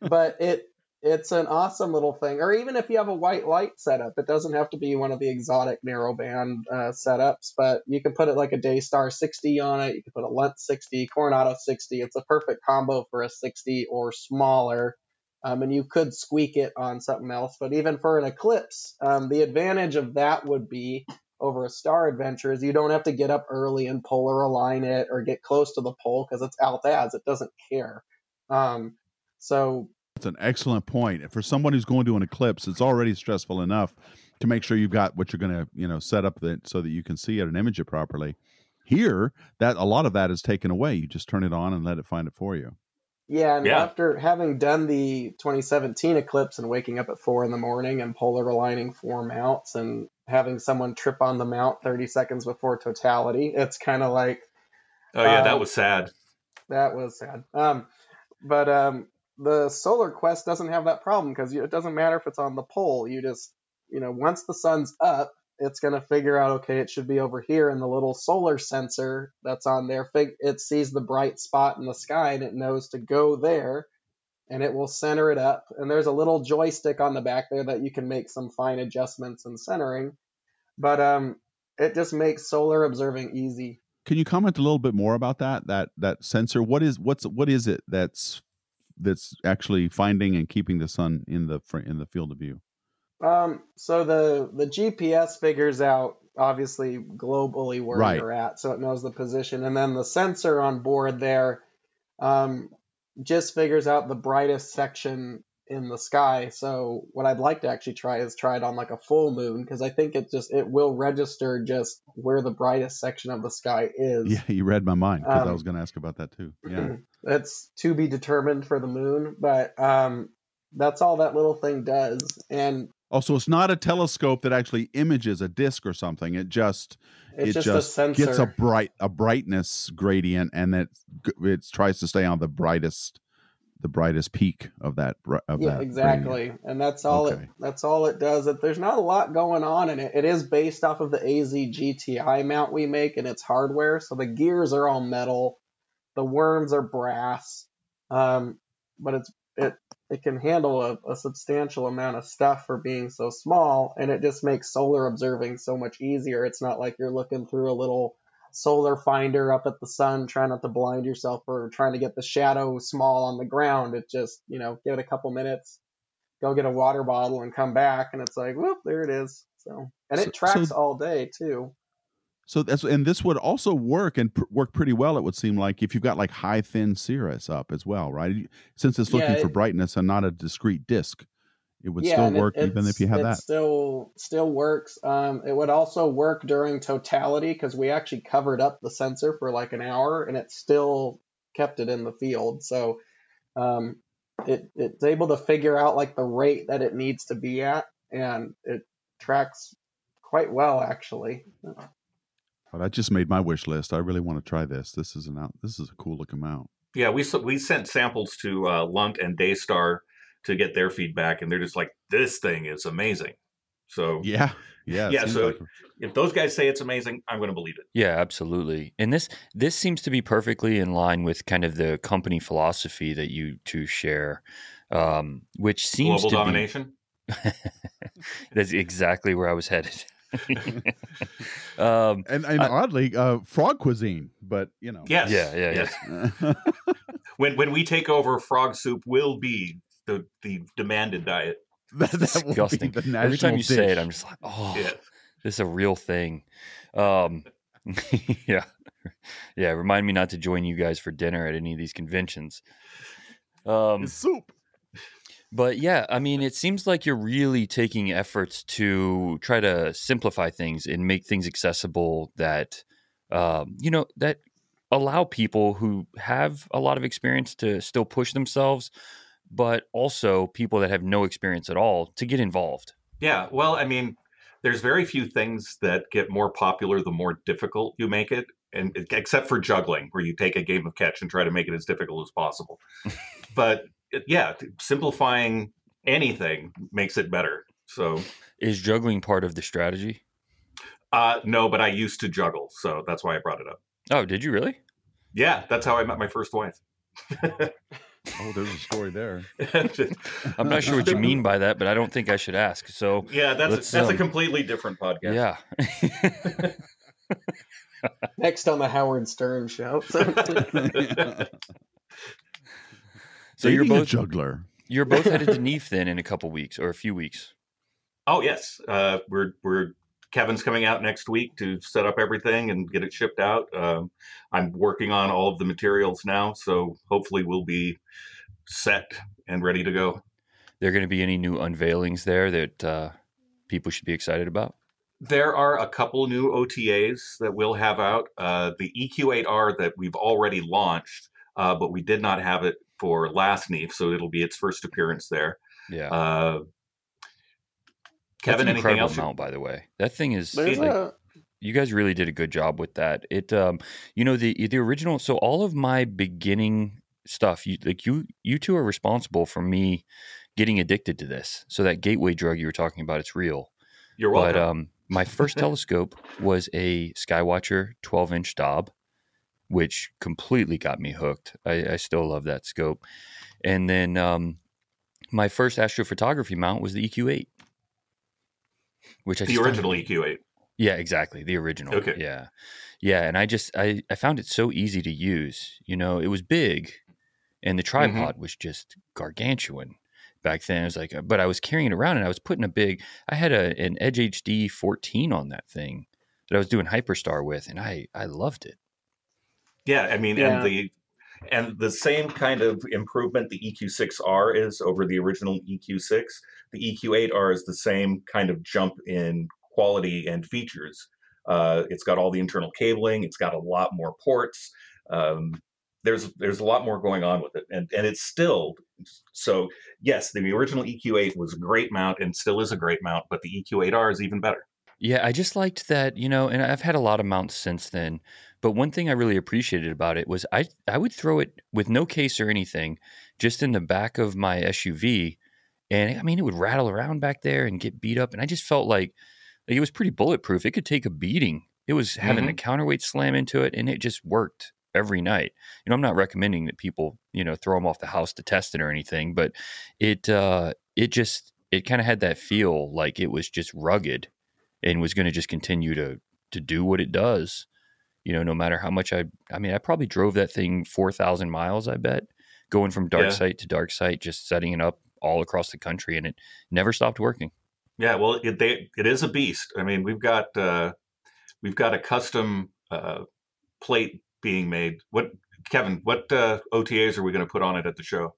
(laughs) but it it's an awesome little thing. Or even if you have a white light setup, it doesn't have to be one of the exotic narrowband uh, setups, but you can put it like a Daystar 60 on it. You can put a Lunt 60, Coronado 60. It's a perfect combo for a 60 or smaller. Um, and you could squeak it on something else. But even for an Eclipse, um, the advantage of that would be over a Star Adventure is you don't have to get up early and polar align it or get close to the pole because it's Altaz. It doesn't care. Um, so that's an excellent point. And For someone who's going to an eclipse, it's already stressful enough to make sure you've got what you're going to, you know, set up that so that you can see it and image it properly. Here, that a lot of that is taken away. You just turn it on and let it find it for you. Yeah, and yeah. after having done the 2017 eclipse and waking up at four in the morning and polar aligning four mounts and having someone trip on the mount 30 seconds before totality, it's kind of like. Oh yeah, um, that was sad. That was sad. Um, but um, the solar quest doesn't have that problem because it doesn't matter if it's on the pole. You just, you know, once the sun's up, it's going to figure out, okay, it should be over here. And the little solar sensor that's on there, it sees the bright spot in the sky and it knows to go there and it will center it up. And there's a little joystick on the back there that you can make some fine adjustments and centering. But um, it just makes solar observing easy. Can you comment a little bit more about that that that sensor? What is what's what is it that's that's actually finding and keeping the sun in the in the field of view? Um, so the the GPS figures out obviously globally where Right. you're at, so it knows the position, and then the sensor on board there um, just figures out the brightest section in the sky. So what I'd like to actually try is try it on like a full moon because I think it just it will register just where the brightest section of the sky is. Yeah, you read my mind because I Um, was going to ask about that too. Yeah, (clears throat) That's to be determined for the moon, but um, that's all that little thing does. And Also, it's not a telescope that actually images a disk or something. It just it's it just, just a gets a bright a brightness gradient, and it it tries to stay on the brightest the brightest peak of that of yeah, that exactly. And that's all Okay. it that's all it does. It, there's not a lot going on in it. It is based off of the AZ GTI mount we make and its hardware. So the gears are all metal, the worms are brass. Um, but it's it it can handle a, a substantial amount of stuff for being so small, and it just makes solar observing so much easier. It's not like you're looking through a little solar finder up at the sun, trying not to blind yourself or trying to get the shadow small on the ground. It just, you know, give it a couple minutes, go get a water bottle and come back, and it's like, whoop, there it is. So, and So- it tracks so- all day too. So that's and this would also work and pr- work pretty well. It would seem like if you've got like high thin cirrus up as well, right? Since it's looking Yeah, for brightness and not a discrete disk, it would yeah, still and it- work even if you have it that. Still, still works. Um, it would also work during totality because we actually covered up the sensor for like an hour, and it still kept it in the field. So, um, it it's able to figure out like the rate that it needs to be at, and it tracks quite well actually. But I just made my wish list. I really want to try this. This is an out. This is a cool looking mount. Yeah, we we sent samples to uh, Lunt and Daystar to get their feedback, and they're just like, "This thing is amazing." So Yeah, yeah, Yeah, so- like- if those guys say it's amazing, I'm going to believe it. Yeah, absolutely. And this this seems to be perfectly in line with kind of the company philosophy that you two share, um, which seems Global to domination. be (laughs) that's exactly where I was headed. (laughs) um, and and I- oddly, uh, frog cuisine. But you know, Yes. Yeah, yeah, yes. (laughs) When when we take over, frog soup will be the the demanded diet. (laughs) that, that will be disgusting. the Every time national you say it. I'm just like, oh, Yes. this is a real thing. Um, yeah, yeah. Remind me not to join you guys for dinner at any of these conventions. Um, It's soup. But yeah, I mean, it seems like you're really taking efforts to try to simplify things and make things accessible that, um, you know, that allow people who have a lot of experience to still push themselves, but also people that have no experience at all to get involved. Yeah. Well, I mean, there's very few things that get more popular the more difficult you make it, and except for juggling, where you take a game of catch and try to make it as difficult as possible. (laughs) but yeah, simplifying anything makes it better. So Is juggling part of the strategy? uh, no, but I used to juggle, so that's why I brought it up. Oh, did you really? Yeah, that's how I met my first wife. (laughs) Oh, there's a story there. (laughs) I'm not sure what you mean by that, but I don't think I should ask. So, yeah, that's Let's, that's a um, completely different podcast. yeah. (laughs) Next on the Howard Stern show. so you're Dating a both juggler. you're both headed to (laughs) NEAF then in a couple weeks or a few weeks. Oh yes, uh, we're we're Kevin's coming out next week to set up everything and get it shipped out. Um, I'm working on all of the materials now, so hopefully we'll be set and ready to go. there going to be any new unveilings there that uh, people should be excited about? There are a couple new OTAs that we'll have out. Uh, the EQ8R that we've already launched, uh, but we did not have it for last NEAF, so it'll be its first appearance there. Yeah. Uh, That's Kevin, an anything incredible else? you- mount, by the way. That thing is like, a you guys really did a good job with that. It, um, you know, the the original. So all of my beginning stuff, you like you you two are responsible for me getting addicted to this. So that gateway drug you were talking about, it's real. You're welcome. But um, my first (laughs) telescope was a Skywatcher 12 inch Dob, which completely got me hooked. I, I still love that scope. And then um, my first astrophotography mount was the EQ8, which I the original E EQ8. Yeah, exactly. The original. Okay. Yeah. Yeah. And I just I, I found it so easy to use. You know, it was big and the Mm-hmm. tripod was just gargantuan back then. It was like but I was carrying it around and I was putting a big I had a an Edge HD 14 on that thing that I was doing Hyperstar with and I I loved it. Yeah, I mean, Yeah. and the and the same kind of improvement the EQ6R is over the original EQ6. The EQ8R is the same kind of jump in quality and features. Uh, it's got all the internal cabling. It's got a lot more ports. Um, there's there's a lot more going on with it, and and it's still so. Yes, the original EQ8 was a great mount and still is a great mount, but the EQ8R is even better. Yeah, I just liked that, you know, and I've had a lot of mounts since then. But one thing I really appreciated about it was I I would throw it with no case or anything, just in the back of my SUV, and I mean it would rattle around back there and get beat up, and I just felt like, like it was pretty bulletproof. It could take a beating. It was having the counterweight slam into it, and it just worked every night. You know, I'm not recommending that people you know throw them off the house to test it or anything, but it uh, it just it kind of had that feel like it was just rugged and was going to just continue to to do what it does. You know, no matter how much I, I mean, I probably drove that thing four thousand miles. I bet going from dark Yeah. site to dark site, just setting it up all across the country, and it never stopped working. Yeah, well, it they, it is a beast. I mean, we've got uh, we've got a custom uh, plate being made. What Kevin? What uh, OTAs are we going to put on it at the show?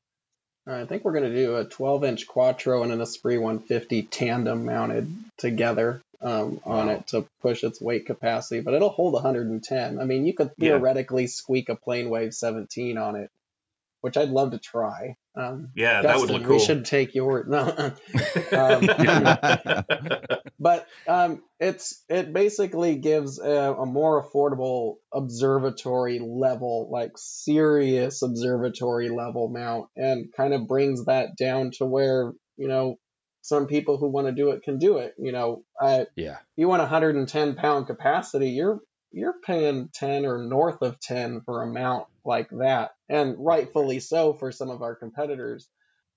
I think we're going to do a 12 inch Quattro and an Esprit 150 tandem mounted together um, on Wow. it to push its weight capacity, but it'll hold 110. I mean, you could Yeah. theoretically squeak a PlaneWave 17 on it, which I'd love to try. Um, Yeah, that would look cool. We should take your (laughs) no. (laughs) um, (laughs) but um, it's it basically gives a, a more affordable observatory level, like serious observatory level mount, and kind of brings that down to where you know some people who want to do it can do it. You know, I, yeah, you want 110 pound capacity, you're you're paying 10 or north of 10 for a mount like that, and rightfully so for some of our competitors.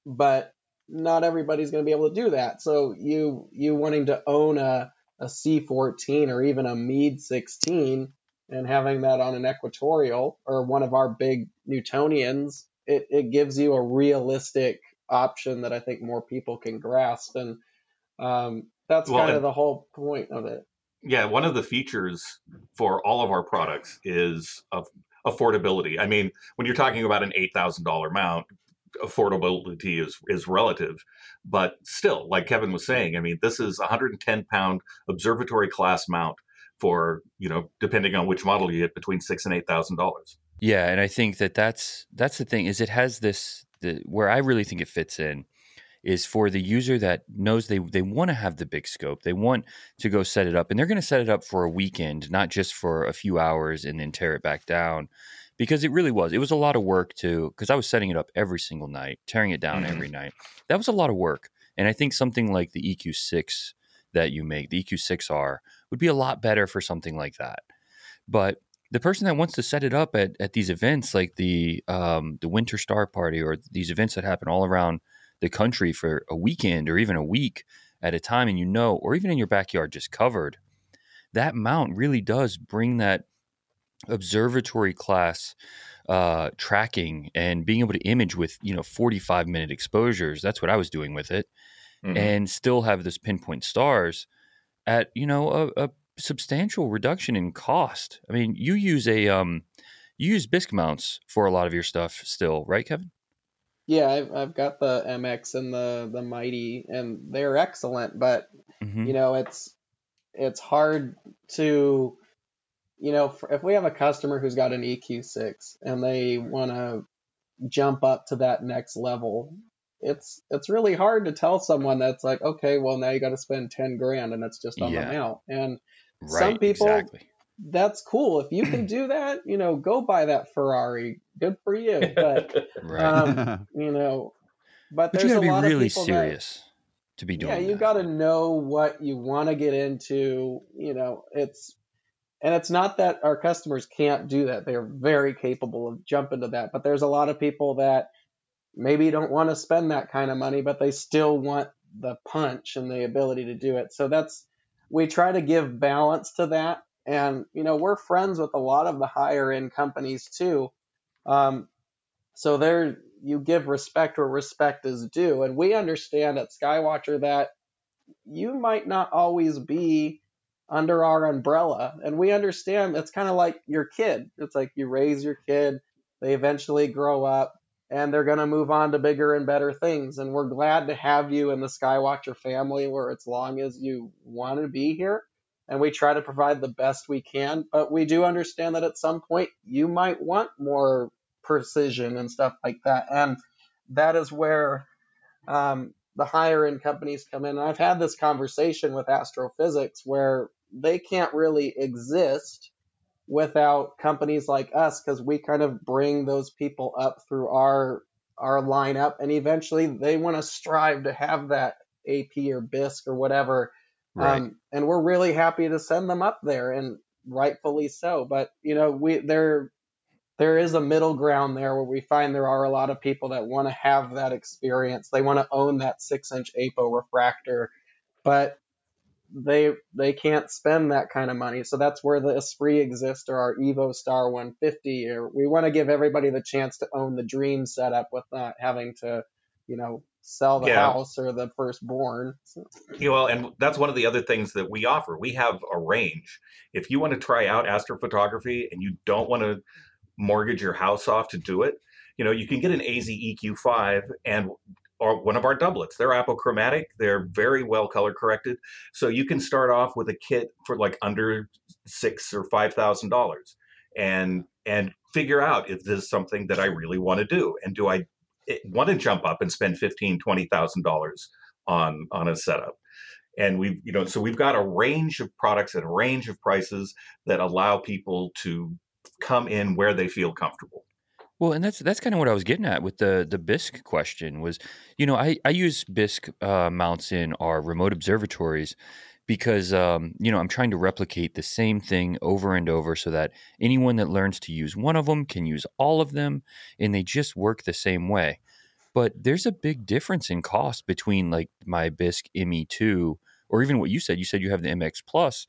But not everybody's going to be able to do that. So you you wanting to own a a C14 or even a Meade 16 and having that on an equatorial or one of our big Newtonians, it, it gives you a realistic option that I think more people can grasp. And um, that's Well, kind of the whole point of it. yeah, one of the features for all of our products is of affordability. I mean, when you're talking about an eight thousand dollar mount, affordability is is relative, but still, like Kevin was saying, I mean, this is a 110 pound observatory class mount for you know, depending on which model you get, between six and eight thousand dollars. yeah, and I think that that's that's the thing is it has this the where I really think it fits in is for the user that knows they they want to have the big scope. They want to go set it up and they're going to set it up for a weekend, not just for a few hours and then tear it back down. Because it really was. It was a lot of work to because I was setting it up every single night, tearing it down Mhm. every night. That was a lot of work. And I think something like the EQ6 that you make, the EQ6R, would be a lot better for something like that. But the person that wants to set it up at, at these events like the um, the Winter Star Party or these events that happen all around the country for a weekend or even a week at a time, and you know, or even in your backyard just covered, that mount really does bring that observatory class uh, tracking and being able to image with you know 45 minute exposures. That's what I was doing with it, Mhm. and still have this pinpoint stars at you know a, a substantial reduction in cost. I mean, you use a um, you use bisque mounts for a lot of your stuff still, right, Kevin? Yeah, I've, I've got the MX and the the MyT, and they're excellent. But Mm-hmm. you know, it's it's hard to, you know, if we have a customer who's got an EQ6 and they want to jump up to that next level, it's it's really hard to tell someone that's like, okay, well now you got to spend ten grand and it's just on Yeah. the mount, and Right, some people- exactly. that's cool. If you can (laughs) do that, you know, go buy that Ferrari. Good for you. But Right, um, (laughs) you know, but but there's you got a to be lot really of people that- serious to be doing. yeah, you got to know what you want to get into. You know, it's and it's not that our customers can't do that; they're very capable of jumping to that. But there's a lot of people that maybe don't want to spend that kind of money, but they still want the punch and the ability to do it. So that's we try to give balance to that. And, you know, we're friends with a lot of the higher end companies too. Um, so there, you give respect where respect is due. And we understand at Skywatcher that you might not always be under our umbrella. And we understand it's kind of like your kid. It's like you raise your kid, they eventually grow up, and they're going to move on to bigger and better things. And we're glad to have you in the Skywatcher family where as long as you want to be here. And we try to provide the best we can. But we do understand that at some point you might want more precision and stuff like that. And that is where um, the higher end companies come in. And I've had this conversation with Astro-Physics where they can't really exist without companies like us because we kind of bring those people up through our our lineup and eventually they want to strive to have that AP or Bisque or whatever. Right. Um, and we're really happy to send them up there and rightfully so. But you know, we there there is a middle ground there where we find there are a lot of people that want to have that experience. They want to own that six inch APO refractor, but they they can't spend that kind of money. So that's where the Esprit exists or our Evostar 150. Or we want to give everybody the chance to own the dream setup with not having to, you know, sell the yeah. house or the firstborn. Yeah, well, and that's one of the other things that we offer. We have a range. If you want to try out astrophotography and you don't want to mortgage your house off to do it, you know, you can get an AZ EQ5 and or one of our doublets. They're apochromatic. They're very well color corrected. So you can start off with a kit for like under six or five thousand dollars, and and figure out if this is something that I really want to do, and do I eh, want to jump up and spend fifteen, twenty thousand dollars on on a setup. And we've you know so we've got a range of products at a range of prices that allow people to come in where they feel comfortable. Well, and that's that's kind of what I was getting at with the the Bisque question was, you know, I I use Bisque uh, mounts in our remote observatories because um, you know I'm trying to replicate the same thing over and over so that anyone that learns to use one of them can use all of them, and they just work the same way. But there's a big difference in cost between like my Bisque ME2 or even what you said. You said you have the MX Plus.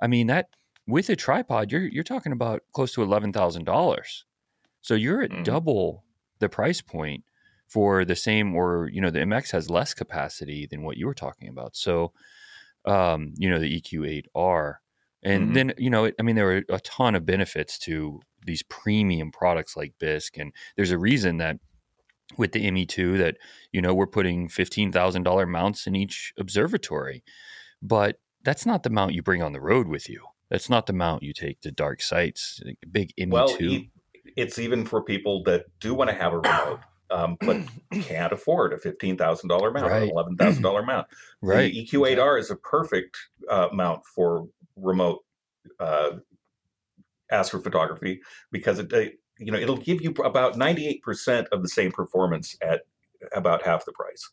I mean that with a tripod, you're you're talking about close to eleven thousand dollars. So you're at mm-hmm. double the price point for the same, or you know, the MX has less capacity than what you were talking about. So, um, you know, the EQ8R, and mm-hmm. then you know, I mean, there are a ton of benefits to these premium products like Bisque, and there's a reason that with the ME2 that you know we're putting fifteen thousand dollar mounts in each observatory, but that's not the mount you bring on the road with you. That's not the mount you take to dark sites. Big ME2. Well, e- it's even for people that do want to have a remote. Um, but (clears throat) can't afford a fifteen thousand dollar mount, right. eleven thousand dollar (clears throat) mount. Right. The EQ8R is a perfect uh, mount for remote uh, astrophotography because it, you know, it'll give you about ninety eight percent of the same performance at about half the price.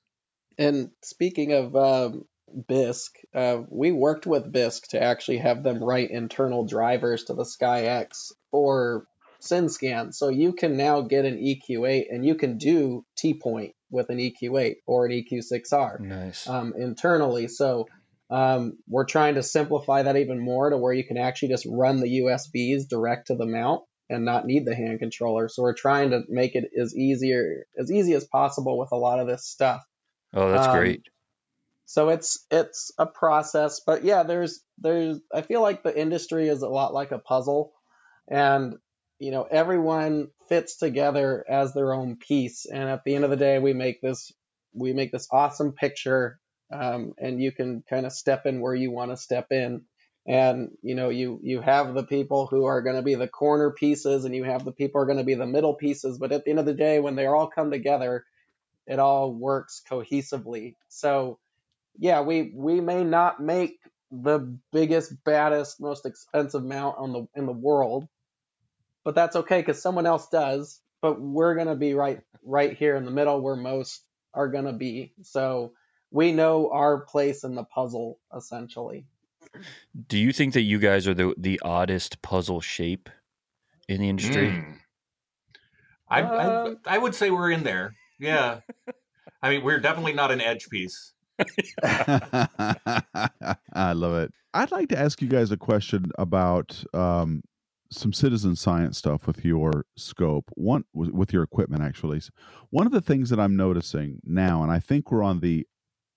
And speaking of um, Bisque, uh, we worked with Bisque to actually have them write internal drivers to the SkyX for SynScan. So you can now get an EQ8 and you can do TPoint with an EQ8 or an EQ6R nice. um, internally. So um, we're trying to simplify that even more to where you can actually just run the USBs direct to the mount and not need the hand controller. So we're trying to make it as easier as easy as possible with a lot of this stuff. Oh, that's um, great. So it's it's a process, but yeah, there's there's I feel like the industry is a lot like a puzzle, and you know, everyone fits together as their own piece. And at the end of the day, we make this, we make this awesome picture. Um, and you can kind of step in where you want to step in. And, you know, you, you have the people who are going to be the corner pieces and you have the people who are going to be the middle pieces. But at the end of the day, when they all come together, it all works cohesively. So, yeah, we, we may not make the biggest, baddest, most expensive mount on the in the world, but that's okay because someone else does. But we're gonna be right right here in the middle where most are gonna be. So we know our place in the puzzle essentially. Do you think that you guys are the the oddest puzzle shape in the industry? Mm. I, uh, I, I would say we're in there. Yeah. I mean, we're definitely not an edge piece. (laughs) I love it. I'd like to ask you guys a question about um, some citizen science stuff with your scope. One with your equipment, actually. One of the things that I'm noticing now, and I think we're on the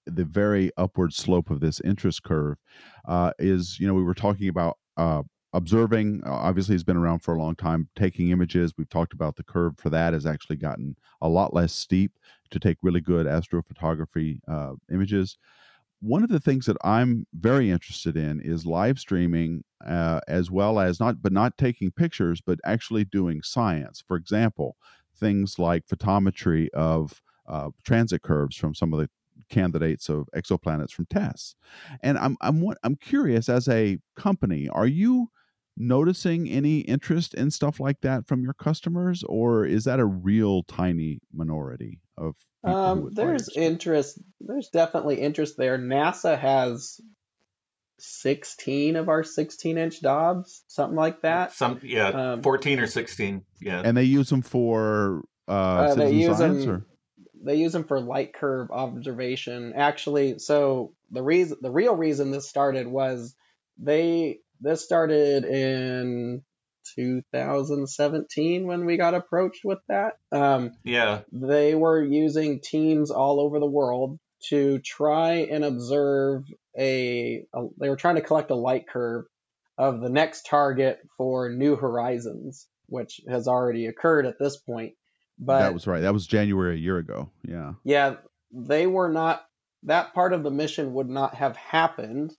the very upward slope of this interest curve, uh, is you know we were talking about uh, observing uh, obviously has been around for a long time taking images we've talked about the curve for that has actually gotten a lot less steep to take really good astrophotography uh, images one of the things that i'm very interested in is live streaming uh, as well as not but not taking pictures but actually doing science for example things like photometry of uh, transit curves from some of the candidates of exoplanets from TESS. And I'm I'm I'm curious as a company, are you noticing any interest in stuff like that from your customers, or is that a real tiny minority of? Um, there's interest. There's definitely interest there. NASA has 16 of our 16 inch Dobs, something like that. Some, yeah, um, 14 or 16. Yeah. And they use them for uh, uh they use them, or? They use them for light curve observation. Actually, so the reason, the real reason this started was they this started in 2017 when we got approached with that. Um, yeah. They were using teams all over the world to try and observe a, a, they were trying to collect a light curve of the next target for New Horizons, which has already occurred at this point. But that was right. That was January a year ago. Yeah. Yeah. They were not, that part of the mission would not have happened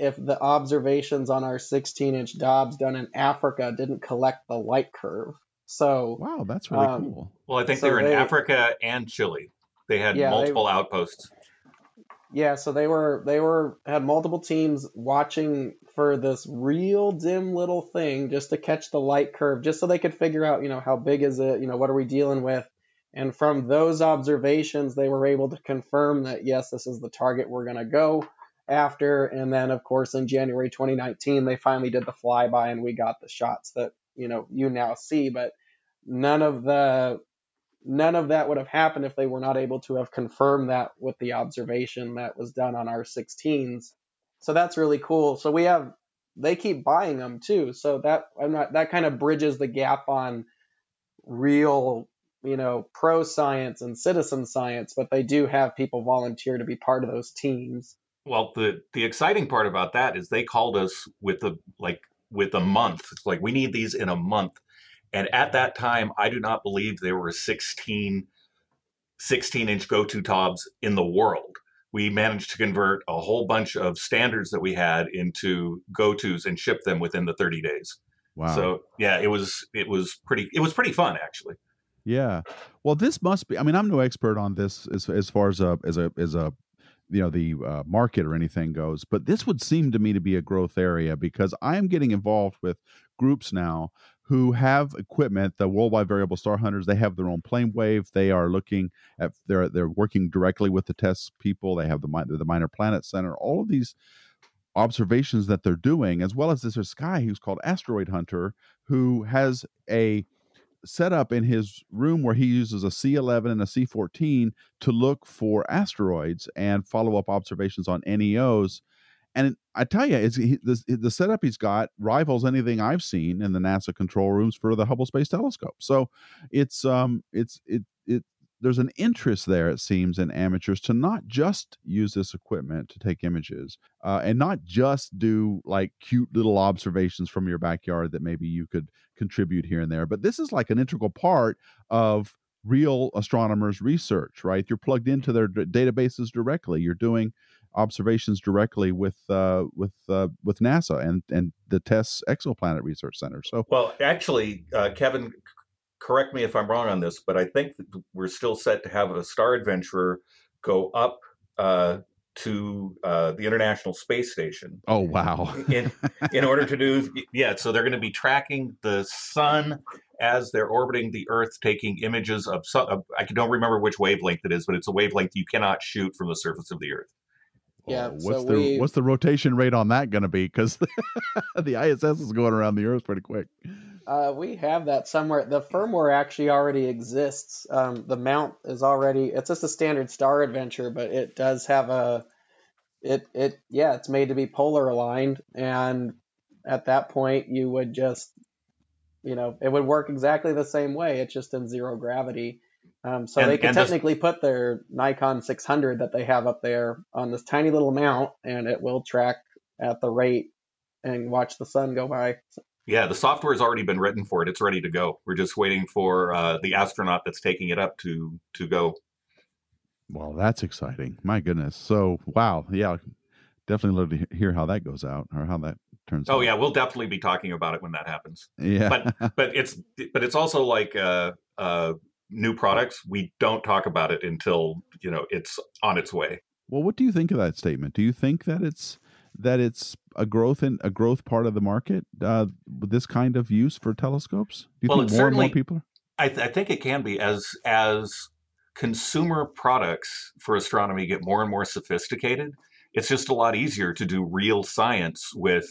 if the observations on our 16 inch Dobs done in Africa didn't collect the light curve. So wow, that's really um, cool. Well, I think so they were in they, Africa and Chile. They had yeah, multiple they, outposts. Yeah, so they were they were had multiple teams watching for this real dim little thing just to catch the light curve, just so they could figure out, you know, how big is it, you know, what are we dealing with? And from those observations, they were able to confirm that yes, this is the target we're going to go after. And then, of course, in January 2019, they finally did the flyby and we got the shots that, you know, you now see. But none of the none of that would have happened if they were not able to have confirmed that with the observation that was done on our 16s. So that's really cool. So we have they keep buying them too. So that I'm not that kind of bridges the gap on real, you know, pro science and citizen science, but they do have people volunteer to be part of those teams. Well, the the exciting part about that is they called us with the like with a month. It's like we need these in a month. And at that time, I do not believe there were 16 16 inch go-to Dobs in the world. We managed to convert a whole bunch of standards that we had into go-tos and ship them within the 30 days. Wow. So yeah, it was it was pretty it was pretty fun actually. Yeah. Well, this must be. I mean, I'm no expert on this as as far as a as a as a you know the uh, market or anything goes but this would seem to me to be a growth area because i am getting involved with groups now who have equipment the worldwide variable star hunters they have their own PlaneWave they are looking at they're they're working directly with the TESS people they have the the minor planet center all of these observations that they're doing as well as this, this guy who's called asteroid hunter who has a set up in his room where he uses a C11 and a C14 to look for asteroids and follow up observations on NEOs. And I tell you, it's, he, the, the setup he's got rivals anything I've seen in the NASA control rooms for the Hubble Space Telescope. So it's um it's it it there's an interest there, it seems, in amateurs to not just use this equipment to take images uh, and not just do like cute little observations from your backyard that maybe you could contribute here and there, but this is like an integral part of real astronomers' research, right? You're plugged into their d- databases directly. You're doing observations directly with uh, with uh, with NASA and and the TESS Exoplanet Research Center. So, well, actually, uh, Kevin, correct me if I'm wrong on this, but I think we're still set to have a Star Adventurer go up uh, to uh, the International Space Station. Oh wow! in in order to do yeah, so they're going to be tracking the sun as they're orbiting the Earth, taking images of sun. I don't remember which wavelength it is, but it's a wavelength you cannot shoot from the surface of the Earth. Yeah. Oh, what's so the we, what's the rotation rate on that going to be? Because (laughs) the ISS is going around the Earth pretty quick. Uh, we have that somewhere. The firmware actually already exists. Um, the mount is already. It's just a standard Star Adventure, but it does have a. It it yeah, it's made to be polar aligned, and at that point you would just, you know, it would work exactly the same way. It's just in zero gravity. Um, so And- they could and this- technically put their Nikon 600 that they have up there on this tiny little mount, and it will track at the rate and watch the sun go by. Yeah, the software has already been written for it. It's ready to go. We're just waiting for uh, the astronaut that's taking it up to to go. Well, that's exciting. My goodness. So, wow. Yeah, definitely love to hear how that goes out or how that turns out. Oh yeah, we'll definitely be talking about it when that happens. Yeah. But but it's but it's also like uh, uh, new products. We don't talk about it until you know it's on its way. well, what do you think of that statement? Do you think that it's that it's a growth in a growth part of the market uh, with this kind of use for telescopes? Do you Well, think it more and more certainly- people are? I, th- I think it can be as as consumer products for astronomy get more and more sophisticated. It's just a lot easier to do real science with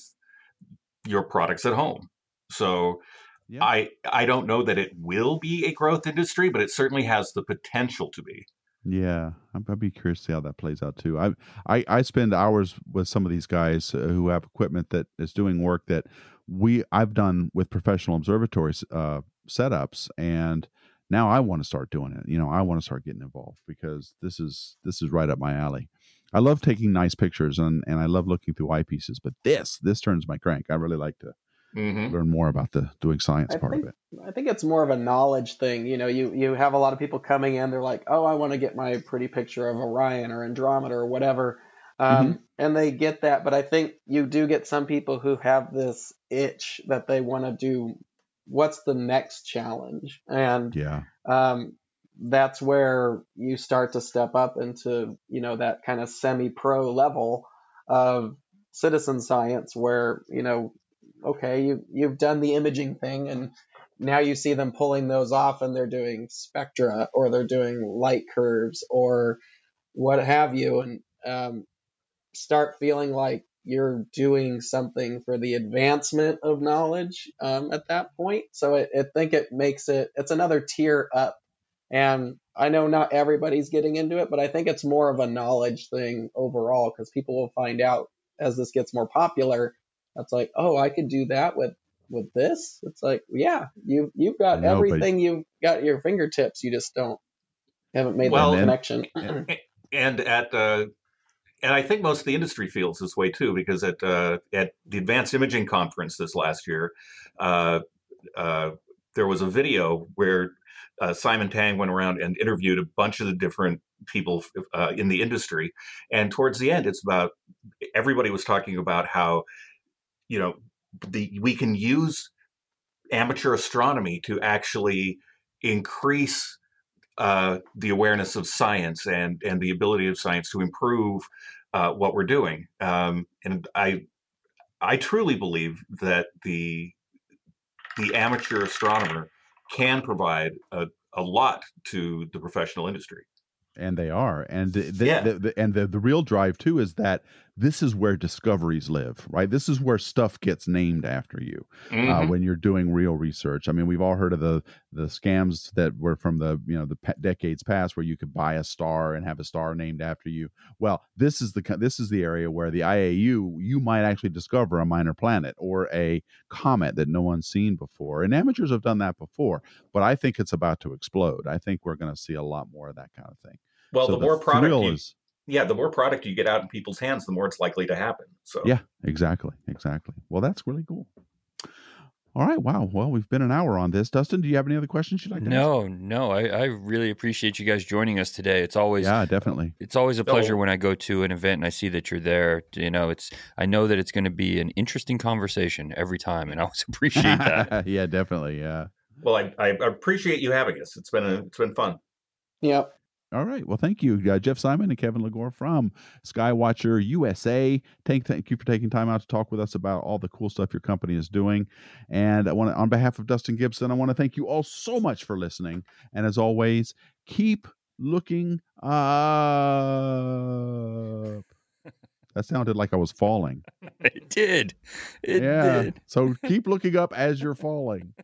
your products at home. So Yeah. I I don't know that it will be a growth industry, but it certainly has the potential to be. Yeah, I'm, I'd be curious to see how that plays out too. I, I I spend hours with some of these guys uh, who have equipment that is doing work that we I've done with professional observatories uh, setups, and now I want to start doing it. You know, I want to start getting involved because this is this is right up my alley. I love taking nice pictures and and I love looking through eyepieces, but this this turns my crank. I really like to hmm learn more about the doing science I part think- of it. I think it's more of a knowledge thing. You know, you you have a lot of people coming in. They're like, "Oh, I want to get my pretty picture of Orion or Andromeda or whatever," um, and they get that. But I think you do get some people who have this itch that they want to do. What's the next challenge? And Yeah, um, that's where you start to step up into you know that kind of semi-pro level of citizen science where you know okay you you've done the imaging thing and now you see them pulling those off and they're doing spectra or they're doing light curves or what have you and um, start feeling like you're doing something for the advancement of knowledge um, at that point so I, I think it makes it it's another tier up and I know not everybody's getting into it, but I think it's more of a knowledge thing overall because people will find out as this gets more popular. That's like, oh, I could do that with with this. It's like, yeah, you you've got I know, but- everything you've got at your fingertips. You just don't haven't made Well, that connection. and at uh, and I think most of the industry feels this way too, because at uh, at the Advanced Imaging Conference this last year, uh, uh, there was a video where uh, Simon Tang went around and interviewed a bunch of the different people uh, in the industry, and towards the end, it's about everybody was talking about how you know the we can use amateur astronomy to actually increase uh, the awareness of science and and the ability of science to improve uh, what we're doing. Um, and I I truly believe that the the amateur astronomer can provide a, a lot to the professional industry. and they are and the, the, Yeah. the, the- and the, the real drive too is that this is where discoveries live right? This is where stuff gets named after you uh, Mhm. when you're doing real research. I mean we've all heard of the the scams that were from the you know the pe- decades past where you could buy a star and have a star named after you. Well this is the this is the area where the iau you might actually discover a minor planet or a comet that no one's seen before and amateurs have done that before but i think it's about to explode. I think we're going to see a lot more of that kind of thing. Well, So the more product you, is yeah, the more product you get out in people's hands, the more it's likely to happen. So Yeah, exactly, exactly. Well, that's really cool. All right, wow. Well, we've been an hour on this. Dustin, do you have any other questions you'd like to ask? No, no. I, I really appreciate you guys joining us today. It's always Yeah, definitely. it's always a pleasure So- when I go to an event and I see that you're there. You know, it's I know that it's going to be an interesting conversation every time, and I always (laughs) appreciate that. (laughs) yeah, definitely. Yeah. well, I, I appreciate you having us. It's been a, it's been fun. yep. All right. Well, thank you, uh, Jeff Simon and Kevin Lagore from Skywatcher USA. Thank, thank you for taking time out to talk with us about all the cool stuff your company is doing. And I want to, on behalf of Dustin Gibson, I want to thank you all so much for listening. And as always, keep looking up. (laughs) That sounded like I was falling. it did. It yeah. did. So keep looking up as you're falling. (laughs)